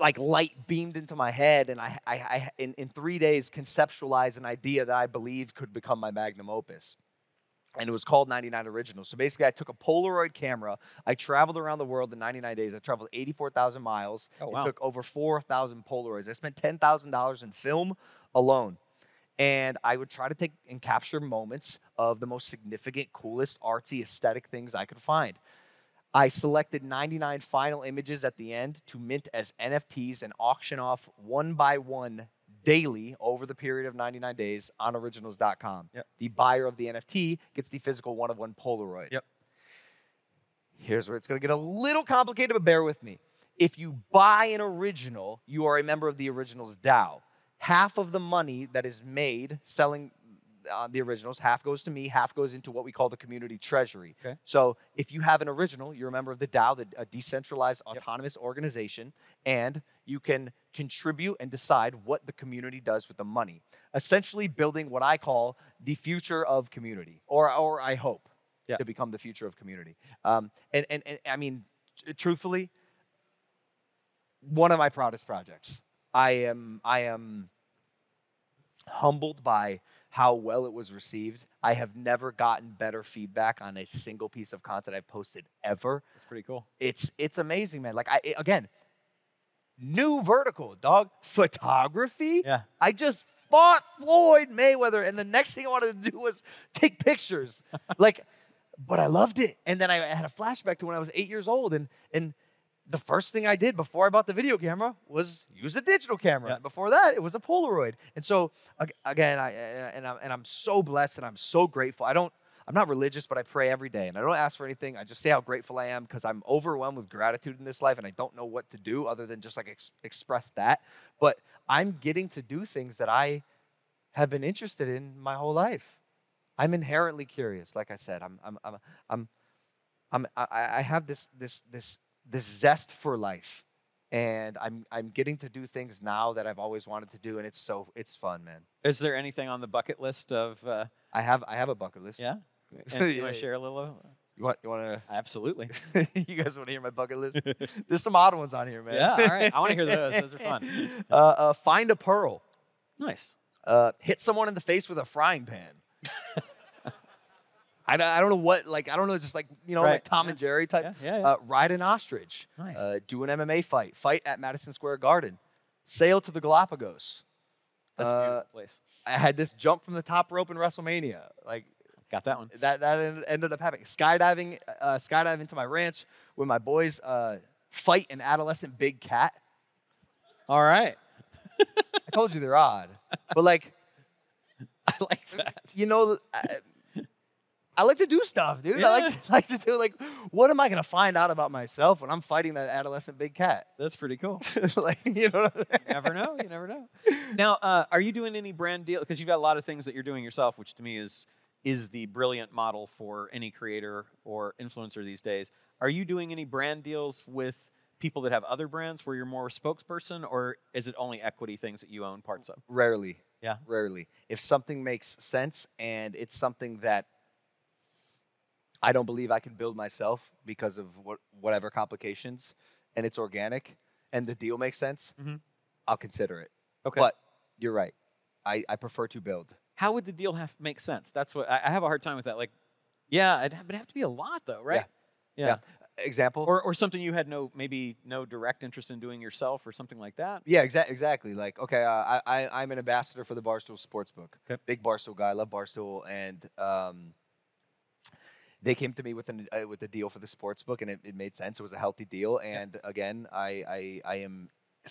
like light beamed into my head and I, I, I in, in three days conceptualized an idea that I believed could become my magnum opus. And it was called 99 Originals. So basically, I took a Polaroid camera. I traveled around the world in 99 days. I traveled 84,000 miles. Oh, It wow. took over 4,000 Polaroids. I spent $10,000 in film alone. And I would try to take and capture moments of the most significant, coolest, artsy, aesthetic things I could find. I selected 99 final images at the end to mint as NFTs and auction off one by one daily over the period of 99 days on originals.com. Yep. The buyer of the NFT gets the physical one of one Polaroid. Yep. Here's where it's going to get a little complicated, but bear with me. If you buy an original, you are a member of the originals DAO. Half of the money that is made selling uh, the originals, half goes to me, half goes into what we call the community treasury. Okay. So if you have an original, you're a member of the DAO, the, a decentralized autonomous organization, and you can contribute and decide what the community does with the money. Essentially, building what I call the future of community, or, or I hope Yeah. to become the future of community. Um, and, and, and I mean, tr- truthfully, one of my proudest projects. I am I am humbled by how well it was received. I have never gotten better feedback on a single piece of content I've posted ever. That's pretty cool. It's it's amazing, man. Like I it- again, new vertical, dog. Photography. Yeah. I just fought Floyd Mayweather, and the next thing I wanted to do was take pictures. like, but I loved it. And then I had a flashback to when I was eight years old, and and the first thing I did before I bought the video camera was use a digital camera. Yeah. Before that, it was a Polaroid. And so again, I and I'm and I'm so blessed and I'm so grateful. I don't. I'm not religious, but I pray every day, and I don't ask for anything. I just say how grateful I am because I'm overwhelmed with gratitude in this life, and I don't know what to do other than just like ex- express that. But I'm getting to do things that I have been interested in my whole life. I'm inherently curious. Like I said, I'm I'm I'm I'm, I'm I, I have this this this this zest for life, and I'm I'm getting to do things now that I've always wanted to do, and it's so it's fun, man. Is there anything on the bucket list of? Uh, I have I have a bucket list. yeah. And you want to share a little? of- You want you want to Absolutely. you guys want to hear my bucket list? There's some odd ones on here, man. Yeah, all right. I wanna hear those. Those are fun. Uh, uh, find a pearl. Nice. Uh, hit someone in the face with a frying pan. I, don't- I don't know what like I don't know just like you know Right. like Tom and Jerry type. Yeah, yeah, yeah. Uh, ride an ostrich. Nice. Uh, do an MMA fight. Fight at Madison Square Garden. Sail to the Galapagos. That's a Uh, beautiful place. I had this jump from the top rope in WrestleMania. Like Got that one. that that ended up happening. Skydiving, uh, skydive into my ranch with my boys. Uh, fight an adolescent big cat. All right. I told you they're odd, but like I like that. you know, I, I like to do stuff, dude. I like to, like to do like, what am I gonna find out about myself when I'm fighting that adolescent big cat? That's pretty cool. like, you know, I mean? You never know. You never know. Now, uh, are you doing any brand deal? Because you've got a lot of things that you're doing yourself, which to me is is the brilliant model for any creator or influencer these days. Are you doing any brand deals with people that have other brands where you're more a spokesperson, or is it only equity things that you own parts of? rarely, Yeah. rarely. If something makes sense and it's something that I don't believe I can build myself because of what, whatever complications, and it's organic, and the deal makes sense, Mhm. I'll consider it. Okay. But you're right. I, I prefer to build. How would the deal have make sense? That's what I, I have a hard time with that. Like, yeah, it'd have, it'd have to be a lot though, right? Yeah. Yeah. Example. Or, or something you had no maybe no direct interest in doing yourself or something like that. Yeah, exa- exactly. Like, okay, uh, I, I, I'm an ambassador for the Barstool Sportsbook. Okay. Big Barstool guy, I love Barstool, and um, they came to me with an uh, with a deal for the sports book, and it, it made sense. It was a healthy deal, and again, I, I I am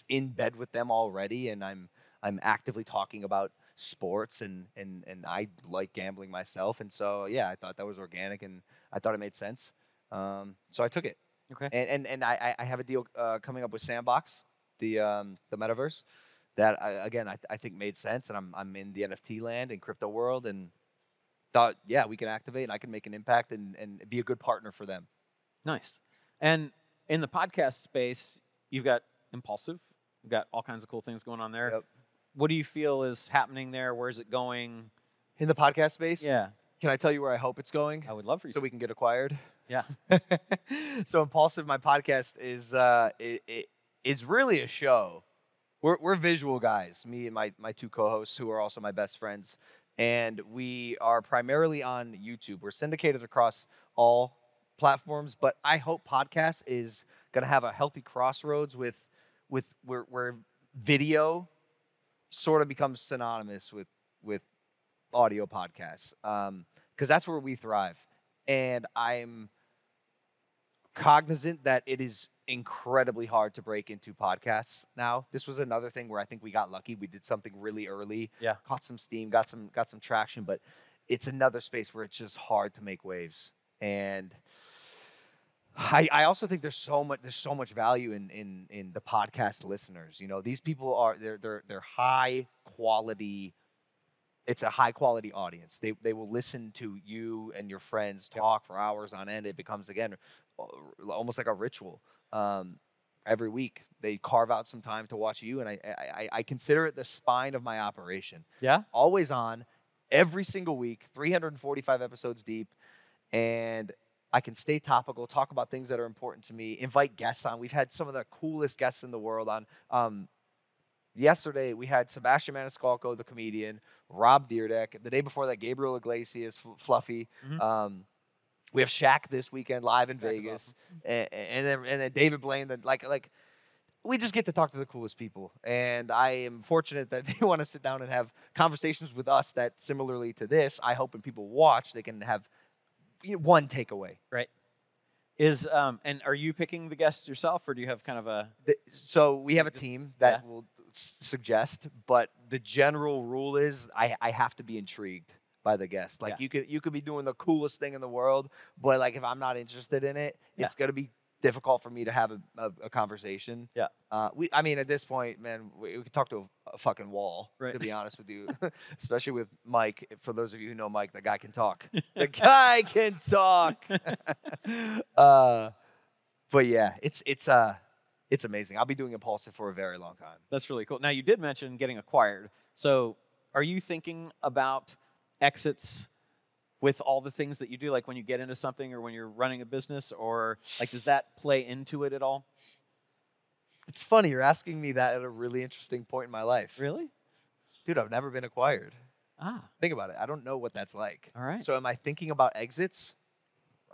in bed with them already, and I'm I'm actively talking about sports, and and and I like gambling myself, and so yeah, I thought that was organic, and I thought it made sense. Um, so I took it Okay. and and, and I, I- I have a deal uh, coming up with Sandbox, the um, the metaverse, that I, again I, I think made sense, and I'm I'm in the NFT land and crypto world, and thought yeah we can activate and I can make an impact and and be a good partner for them. Nice. And in the podcast space, you've got Impulsive. You've got all kinds of cool things going on there. Yep. What do you feel is happening there? Where's it going? In the podcast space, Yeah, Can I tell you where I hope it's going? I would love for you. so we can get acquired. yeah. so impulsive my podcast is uh it, it, it's really a show we're, we're visual guys me and my, my two co-hosts who are also my best friends and we are primarily on youtube. We're syndicated across all platforms but i hope podcast is going to have a healthy crossroads with with where, where video sort of becomes synonymous with with audio podcasts um, because that's where we thrive. And i'm cognizant that it is incredibly hard to break into podcasts now. This was another thing where I think we got lucky. We did something really early, Yeah. caught some steam, got some got some traction, but it's another space where it's just hard to make waves. And I, I also think there's so much there's so much value in in in the podcast listeners. You know, these people are they're they're they're high quality it's a high quality audience. They they will listen to you and your friends talk for hours on end. It becomes again almost like a ritual. Um, every week they carve out some time to watch you, and I, I I- consider it the spine of my operation. Yeah. Always on, every single week, 345 episodes deep, and I can stay topical, talk about things that are important to me, invite guests on. We've had some of the coolest guests in the world on. Um, yesterday we had Sebastian Maniscalco, the comedian, Rob Dyrdek. The day before that, Gabriel Iglesias, F- Fluffy. Mhm. Um, we have Shaq this weekend live in Shaq Vegas, and, and then and then David Blaine. That like like we just get to talk to the coolest people, and I am fortunate that they want to sit down and have conversations with us that similarly to this. I hope when people watch, they can have you know, one takeaway. Right. Is um and are you picking the guests yourself, or do you have kind of a The- so we have a team that yeah. will s- suggest, but the general rule is I, I have to be intrigued by the guest. Like Yeah. you could you could be doing the coolest thing in the world, but like if I'm not interested in it, Yeah. it's gonna be difficult for me to have a, a, a conversation. Yeah. Uh, we I mean at this point, man, we, we could talk to a, a fucking wall. Right. To be honest with you, especially with Mike. For those of you who know Mike, the guy can talk. the guy can talk. uh, but yeah, it's it's uh it's amazing. I'll be doing Impulsive for a very long time. That's really cool. Now you did mention getting acquired. So are you thinking about exits with all the things that you do, like when you get into something or when you're running a business, or like does that play into it at all? It's funny you're asking me that at a really interesting point in my life. Really? Dude, I've never been acquired. Ah, Think about it. I don't know what that's like. all right. So am I thinking about exits?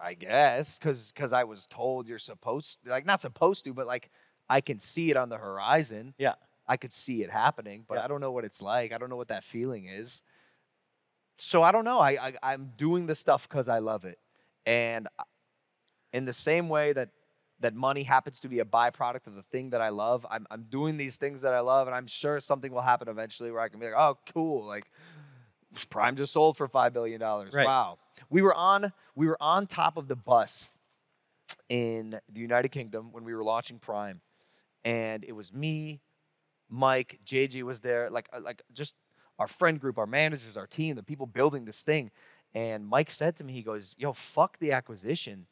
I guess cuz cuz I was told you're supposed like not supposed to, but like I can see it on the horizon. Yeah. I could see it happening, but Yeah. I don't know what it's like. I don't know what that feeling is. So I don't know. I, I I'm doing this stuff because I love it, and in the same way that that money happens to be a byproduct of the thing that I love, I'm I'm doing these things that I love, and I'm sure something will happen eventually where I can be like, oh, cool, like Prime just sold for five billion dollars. Right. Wow. We were on we were on top of the bus in the United Kingdom when we were launching Prime, and it was me, Mike, JJ was there, like uh, like just our friend group, our managers, our team, the people building this thing. And Mike said to me, he goes, "Yo, fuck the acquisition.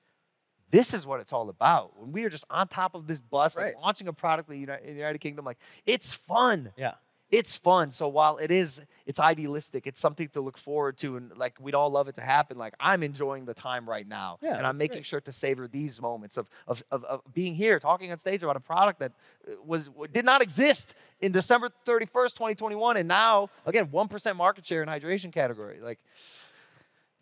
This is what it's all about. When we are just on top of this bus, like launching a product in the Uni- in the United Kingdom, like it's fun Yeah. It's fun. So while it is, it's idealistic. It's something to look forward to, and like we'd all love it to happen. Like I'm enjoying the time right now, Yeah, and I'm making great. sure to savor these moments of, of of of being here, talking on stage about a product that uh, was did not exist in December 31st, 2021, and now again one percent market share in hydration category. Like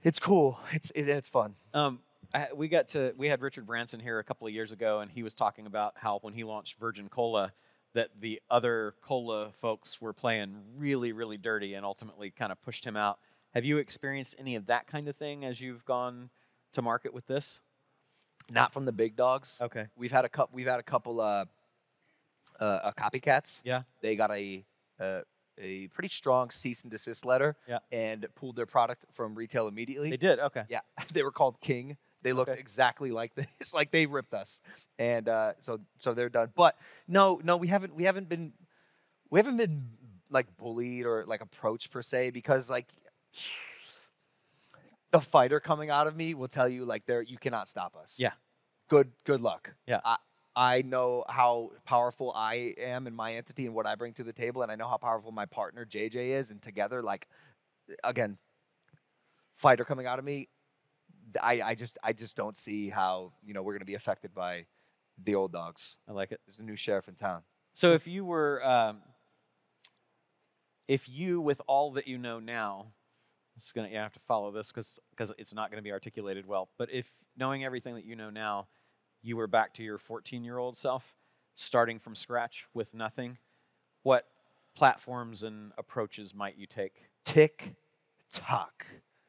it's cool. It's it, it's fun. Um, I, we got to we had Richard Branson here a couple of years ago, and he was talking about how when he launched Virgin Cola, that the other cola folks were playing really, really dirty, and ultimately kind of pushed him out. Have you experienced any of that kind of thing as you've gone to market with this? Not from the big dogs. Okay. We've had a couple. We've had a couple uh, uh, uh, copycats. Yeah. They got a uh, a pretty strong cease and desist letter. Yeah. And pulled their product from retail immediately. They did. Okay. Yeah. They were called King. They looked Okay. exactly like this. like they ripped us. And uh, so so they're done. But no, no, we haven't we haven't been we haven't been like bullied or like approached per se because like the fighter coming out of me will tell you like there you cannot stop us. Yeah. Good good luck. Yeah. I, I know how powerful I am in my entity and what I bring to the table, and I know how powerful my partner JJ is, and together, like, again, fighter coming out of me, I, I just I just don't see how you know we're gonna be affected by the old dogs. I like it. There's a new sheriff in town. So if you were, um, if you, with all that you know now, it's gonna you have to follow this because because it's not going to be articulated well. But if knowing everything that you know now, you were back to your 14 year old self, starting from scratch with nothing, what platforms and approaches might you take? Tick tock.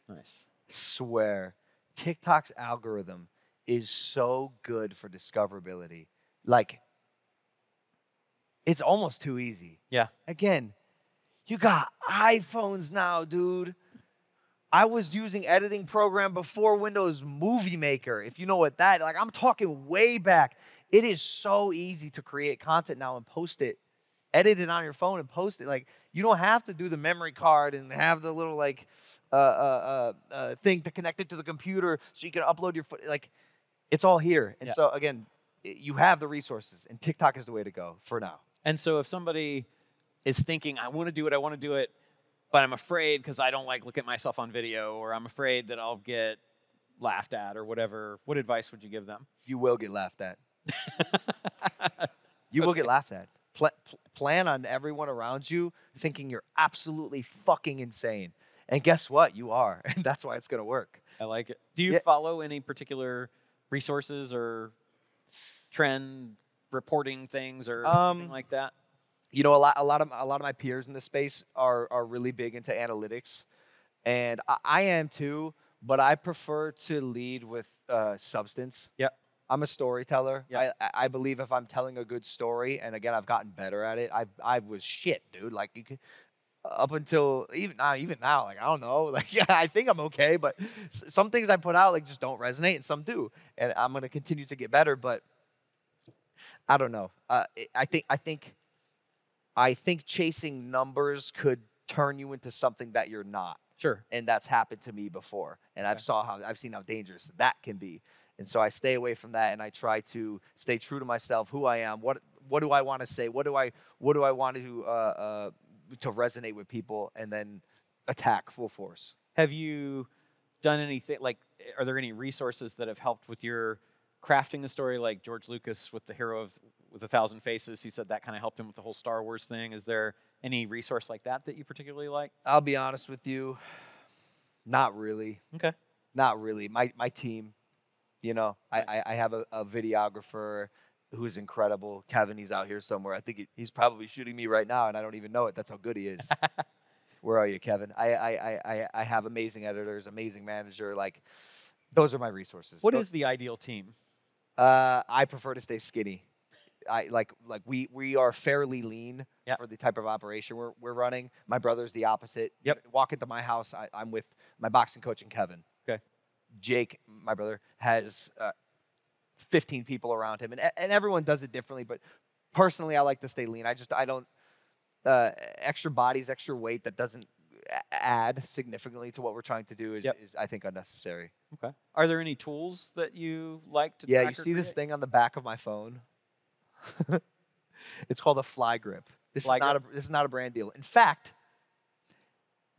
Nice. Swear, TikTok's algorithm is so good for discoverability. Like, it's almost too easy. Yeah. Again, you got iPhones now, dude. I was using editing program before Windows Movie Maker. If you know what that, like I'm talking way back. It is so easy to create content now and post it, edit it on your phone and post it. Like you don't have to do the memory card and have the little like uh, uh, uh, uh, thing to connect it to the computer so you can upload your foot. Like it's all here. And Yeah. so again, you have the resources, and TikTok is the way to go for now. And so if somebody is thinking, I want to do it, I want to do it, but I'm afraid because I don't like look at myself on video, or I'm afraid that I'll get laughed at or whatever, what advice would you give them? you will get laughed at. you will get laughed at. Pl- plan on everyone around you thinking you're absolutely fucking insane. And guess what? You are. And that's why it's going to work. I like it. Do you Yeah. follow any particular resources or trend reporting things or anything Um, like that? You know, a lot, a lot of a lot of my peers in this space are are really big into analytics, and I, I am too. But I prefer to lead with uh, substance. Yeah. I'm a storyteller. I, I I believe if I'm telling a good story, and again, I've gotten better at it. I I was shit, dude. Like you could, up until even now, even now, like I don't know. Like yeah, I think I'm okay, but some things I put out like just don't resonate, and some do. And I'm gonna continue to get better, but I don't know. Uh, I- think I think I think chasing numbers could turn you into something that you're not Sure. and that's happened to me before and i've saw how i've seen how dangerous that can be and so i stay away from that and i try to stay true to myself who i am what what do i want to say what do i what do i want to uh, uh, to resonate with people and then attack full force. Have you done anything like are there any resources that have helped with your crafting the story? Like George Lucas with the hero of with a thousand faces he said that kind of helped him with the whole Star Wars thing. Is there any resource like that that you particularly like? I'll be honest with you not really. Okay. Not really. My my team you know I, I i have a, a videographer who's incredible kevin he's out here somewhere i think he's probably shooting me right now and i don't even know it that's how good he is where are you kevin I, I i i i have amazing editors amazing manager like those are my resources What Tho- is the ideal team uh i prefer to stay skinny I like like we we are fairly lean Yep. for the type of operation we're we're running. My brother's the opposite. Yep. Walk into my house, I, I'm with my boxing coach and Kevin. Okay. Jake, my brother, has uh, 15 people around him, and and everyone does it differently. But personally, I like to stay lean. I just I don't uh, extra bodies, extra weight that doesn't add significantly to what we're trying to do is, Yep. is I think unnecessary. okay are there any tools that you like to Yeah, you see this thing on the back of my phone? it's called a fly grip. This Fly is not a this is not a brand deal. In fact,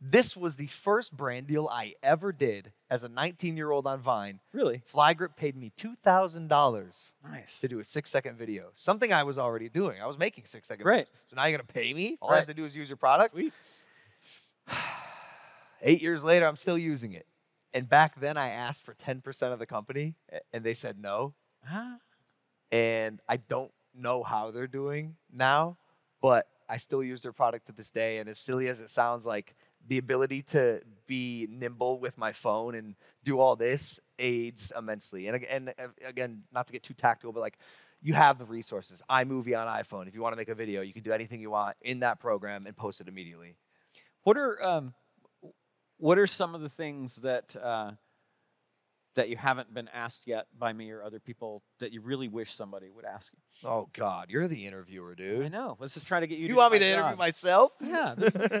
this was the first brand deal I ever did as a 19-year-old on Vine. really Fly Grip paid me $2,000 nice to do a 6-second video. Something I was already doing. I was making 6-second Great. videos. So now you're going to pay me? All I have to do is use your product? Sweet. 8 years later, I'm still using it. And back then I asked for 10% of the company and they said no. Ah, and I don't know how they're doing now, but I still use their product to this day. And as silly as it sounds, like the ability to be nimble with my phone and do all this aids immensely. And, ag- and again, not to get too tactical, but like you have the resources. iMovie on iPhone. If you want to make a video, you can do anything you want in that program and post it immediately. What are um, what are some of the things that uh, that you haven't been asked yet by me or other people that you really wish somebody would ask you? Oh God, you're the interviewer, dude. I know. Let's just try to get you. You want me to interview job. myself? Yeah.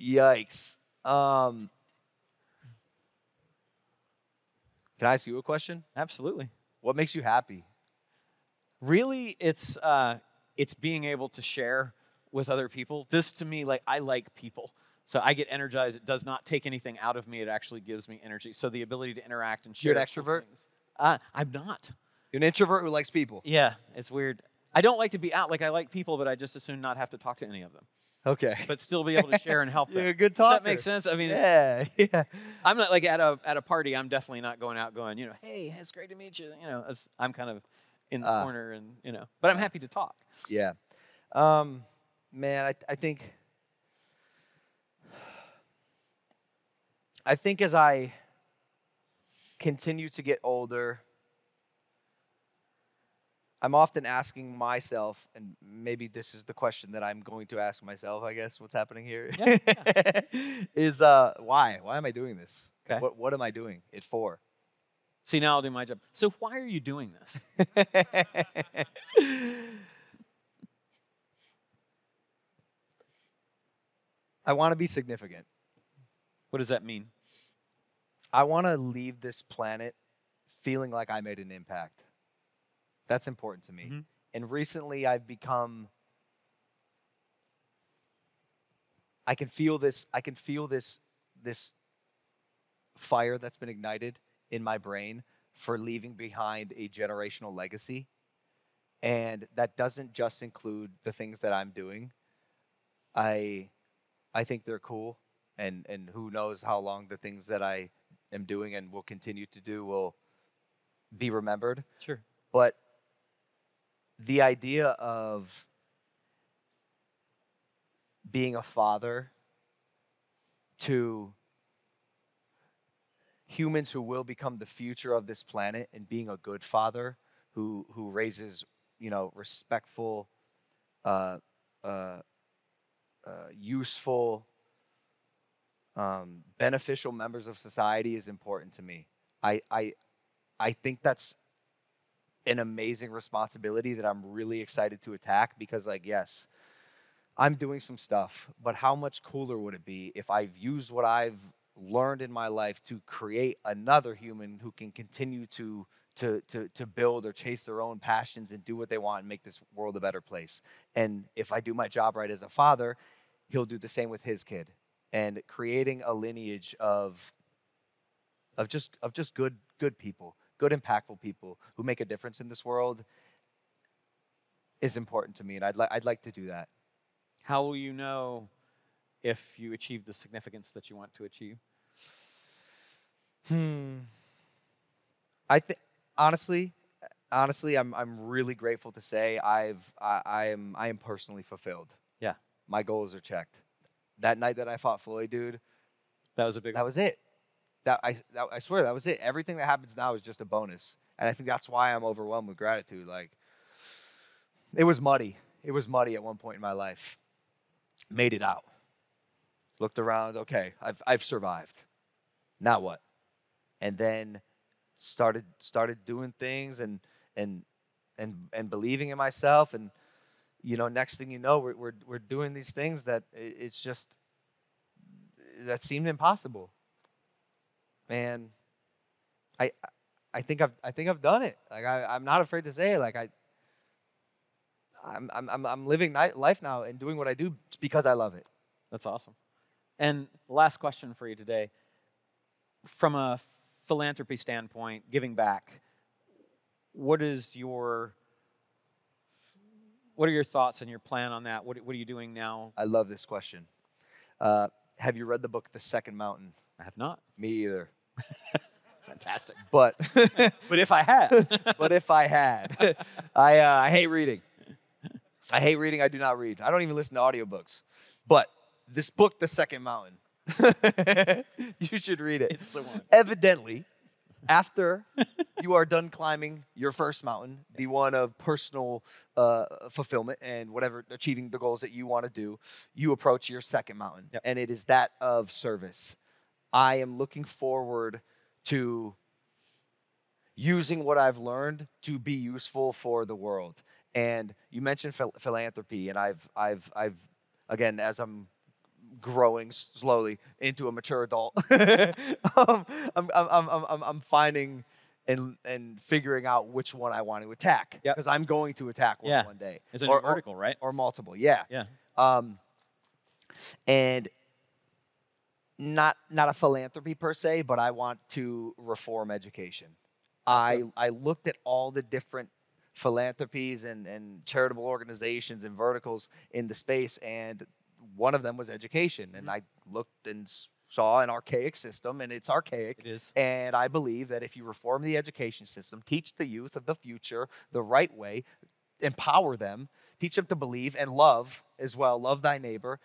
Yikes. Um, can I ask you a question? Absolutely. What makes you happy? Really, it's uh, it's being able to share with other people. This to me, like I like people. So I get energized. It does not take anything out of me. It actually gives me energy. So the ability to interact and share. You're an extrovert? things. Uh, I'm not. You're an introvert who likes people. Yeah, it's weird. I don't like to be out. Like I like people, but I just as soon not have to talk to any of them, Okay. but still be able to share and help them. You're a good Does that talker. make sense? I mean, Yeah, yeah. I'm not like at a at a party. I'm definitely not going out going, you know, hey, it's great to meet you. You know, I'm kind of in the Ah. corner and you know, but I'm happy to talk. Yeah. Um, man, I, I think I think as I continue to get older, I'm often asking myself, and maybe this is the question that I'm going to ask myself, I guess, what's happening here is uh, why? Why am I doing this? Okay. What, what am I doing it for? See, now I'll do my job. So, why are you doing this? I want to be significant. What does that mean? I want to leave this planet feeling like I made an impact. That's important to me. Mhm. And recently I've become I can feel this I can feel this this fire that's been ignited in my brain for leaving behind a generational legacy. And that doesn't just include the things that I'm doing. I I think they're cool and and who knows how long the things that I am doing and will continue to do will be remembered. Sure. But the idea of being a father to humans who will become the future of this planet and being a good father who who raises you know respectful uh, uh, uh, useful um, beneficial members of society is important to me. I, I i think that's an amazing responsibility that i'm really excited to attack because like yes i'm doing some stuff but how much cooler would it be if i've used what i've learned in my life to create another human who can continue to to to to build or chase their own passions and do what they want and make this world a better place. And if I do my job right as a father, he'll do the same with his kid. And creating a lineage of of just of just good good people, good impactful people who make a difference in this world is important to me and I'd like I'd like to do that. How will you know if you achieve the significance that you want to achieve? Hmm. I think honestly, honestly, I'm I'm really grateful to say I've I, I am I am personally fulfilled. Yeah. My goals are checked. That night that I fought Floyd, dude, That was a big that was it. That I that, I swear that was it. Everything that happens now is just a bonus, and I think that's why I'm overwhelmed with gratitude. Like, it was muddy. It was muddy at one point in my life. Made it out. Looked around. Okay, I've I've survived. Now what? And then started started doing things and and and and believing in myself and you know next thing you know we're we're, we're doing these things that it's just that seemed impossible man i i think i've i think i've done it like I, i'm not afraid to say it like i i'm i'm i'm, I'm living life now and doing what i do because i love it That's awesome. And last question for you today. From a philanthropy standpoint, giving back, what is your what are your thoughts and your plan on that? What, what are you doing now? i love this question uh, have you read the book the second mountain I have not. me either Fantastic. but But if I had, but if I had, I uh, I hate reading. I hate reading. I do not read. I don't even listen to audiobooks. But this book, The Second Mountain, you should read it. It's the one. Evidently, after you are done climbing your first mountain, the one of personal uh, fulfillment and whatever achieving the goals that you want to do, you approach your second mountain, Yep. and it is that of service. I am looking forward to using what I've learned to be useful for the world. And you mentioned phil- philanthropy, and I've, I've, I've, again, as I'm growing slowly into a mature adult, um, I'm, I'm, I'm, I'm- finding and, and figuring out which one I want to attack. Yep. Because I'm going to attack one Yeah. one day. it's a or, article, right? Or, or multiple, yeah. Yeah. Um, and not not a philanthropy per se, but I want to reform education. I I looked at all the different philanthropies and, and charitable organizations and verticals in the space, and one of them was education. And mm-hmm. I looked and saw an archaic system, and it's archaic. It is. And I believe that if you reform the education system, teach the youth of the future the right way, empower them, teach them to believe and love as well, love thy neighbor,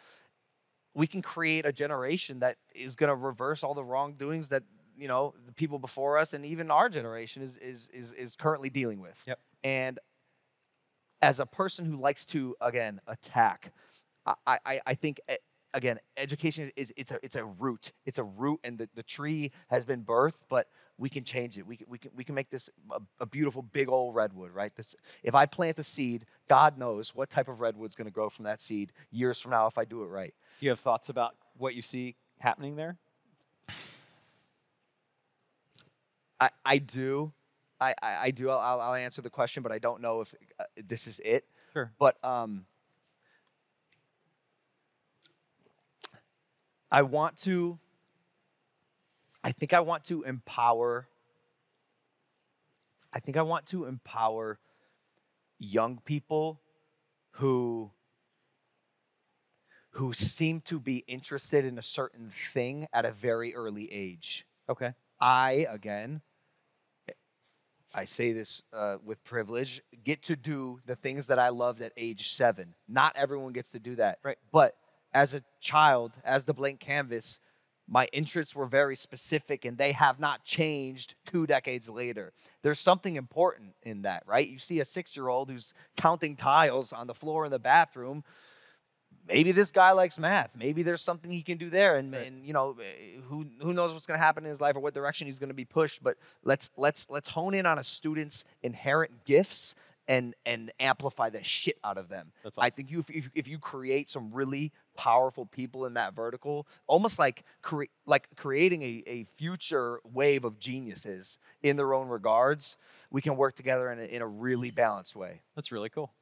we can create a generation that is going to reverse all the wrongdoings that you know the people before us and even our generation is is is, is currently dealing with. Yep. And as a person who likes to again attack, I I, I think again education is it's a it's a root. It's a root, and the, the tree has been birthed, but we can change it. We can we can we can make this a, a beautiful big old redwood, right? This if I plant the seed, God knows what type of redwood's going to grow from that seed years from now if I do it right. Do you have thoughts about what you see happening there? I, I do. I, I, I do. I'll, I'll answer the question, but I don't know if uh, this is it. Sure. But um, I want to. I think I want to empower. I think I want to empower young people who who seem to be interested in a certain thing at a very early age. Okay. I, again, I say this uh, with privilege, get to do the things that I loved at age seven. Not everyone gets to do that. Right. But as a child, as the blank canvas, my interests were very specific and they have not changed two decades later. There's something important in that, right? You see a six year old who's counting tiles on the floor in the bathroom maybe this guy likes math. Maybe there's something he can do there, and, and you know, who who knows what's going to happen in his life or what direction he's going to be pushed. But let's let's let's hone in on a student's inherent gifts and and amplify the shit out of them. That's I think you if, if, if you create some really powerful people in that vertical, almost like cre- like creating a, a future wave of geniuses in their own regards, we can work together in a, in a really balanced way. That's really cool.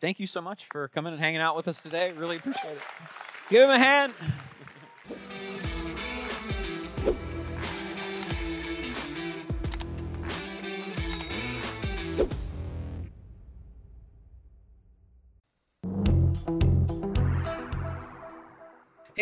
Thank you so much for coming and hanging out with us today. Really appreciate it. Give him a hand.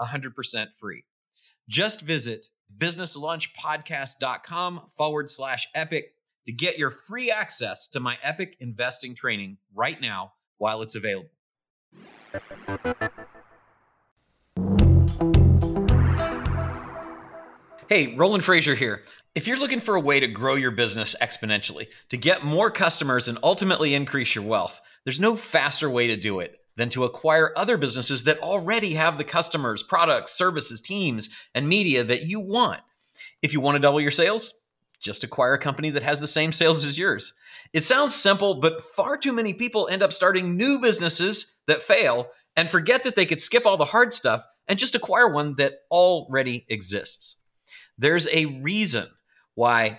100% free. Just visit businesslunchpodcast.com forward slash epic to get your free access to my epic investing training right now while it's available. Hey, Roland Frasier here. If you're looking for a way to grow your business exponentially, to get more customers and ultimately increase your wealth, there's no faster way to do it than to acquire other businesses that already have the customers, products, services, teams, and media that you want. If you want to double your sales, just acquire a company that has the same sales as yours. It sounds simple, but far too many people end up starting new businesses that fail and forget that they could skip all the hard stuff and just acquire one that already exists. There's a reason why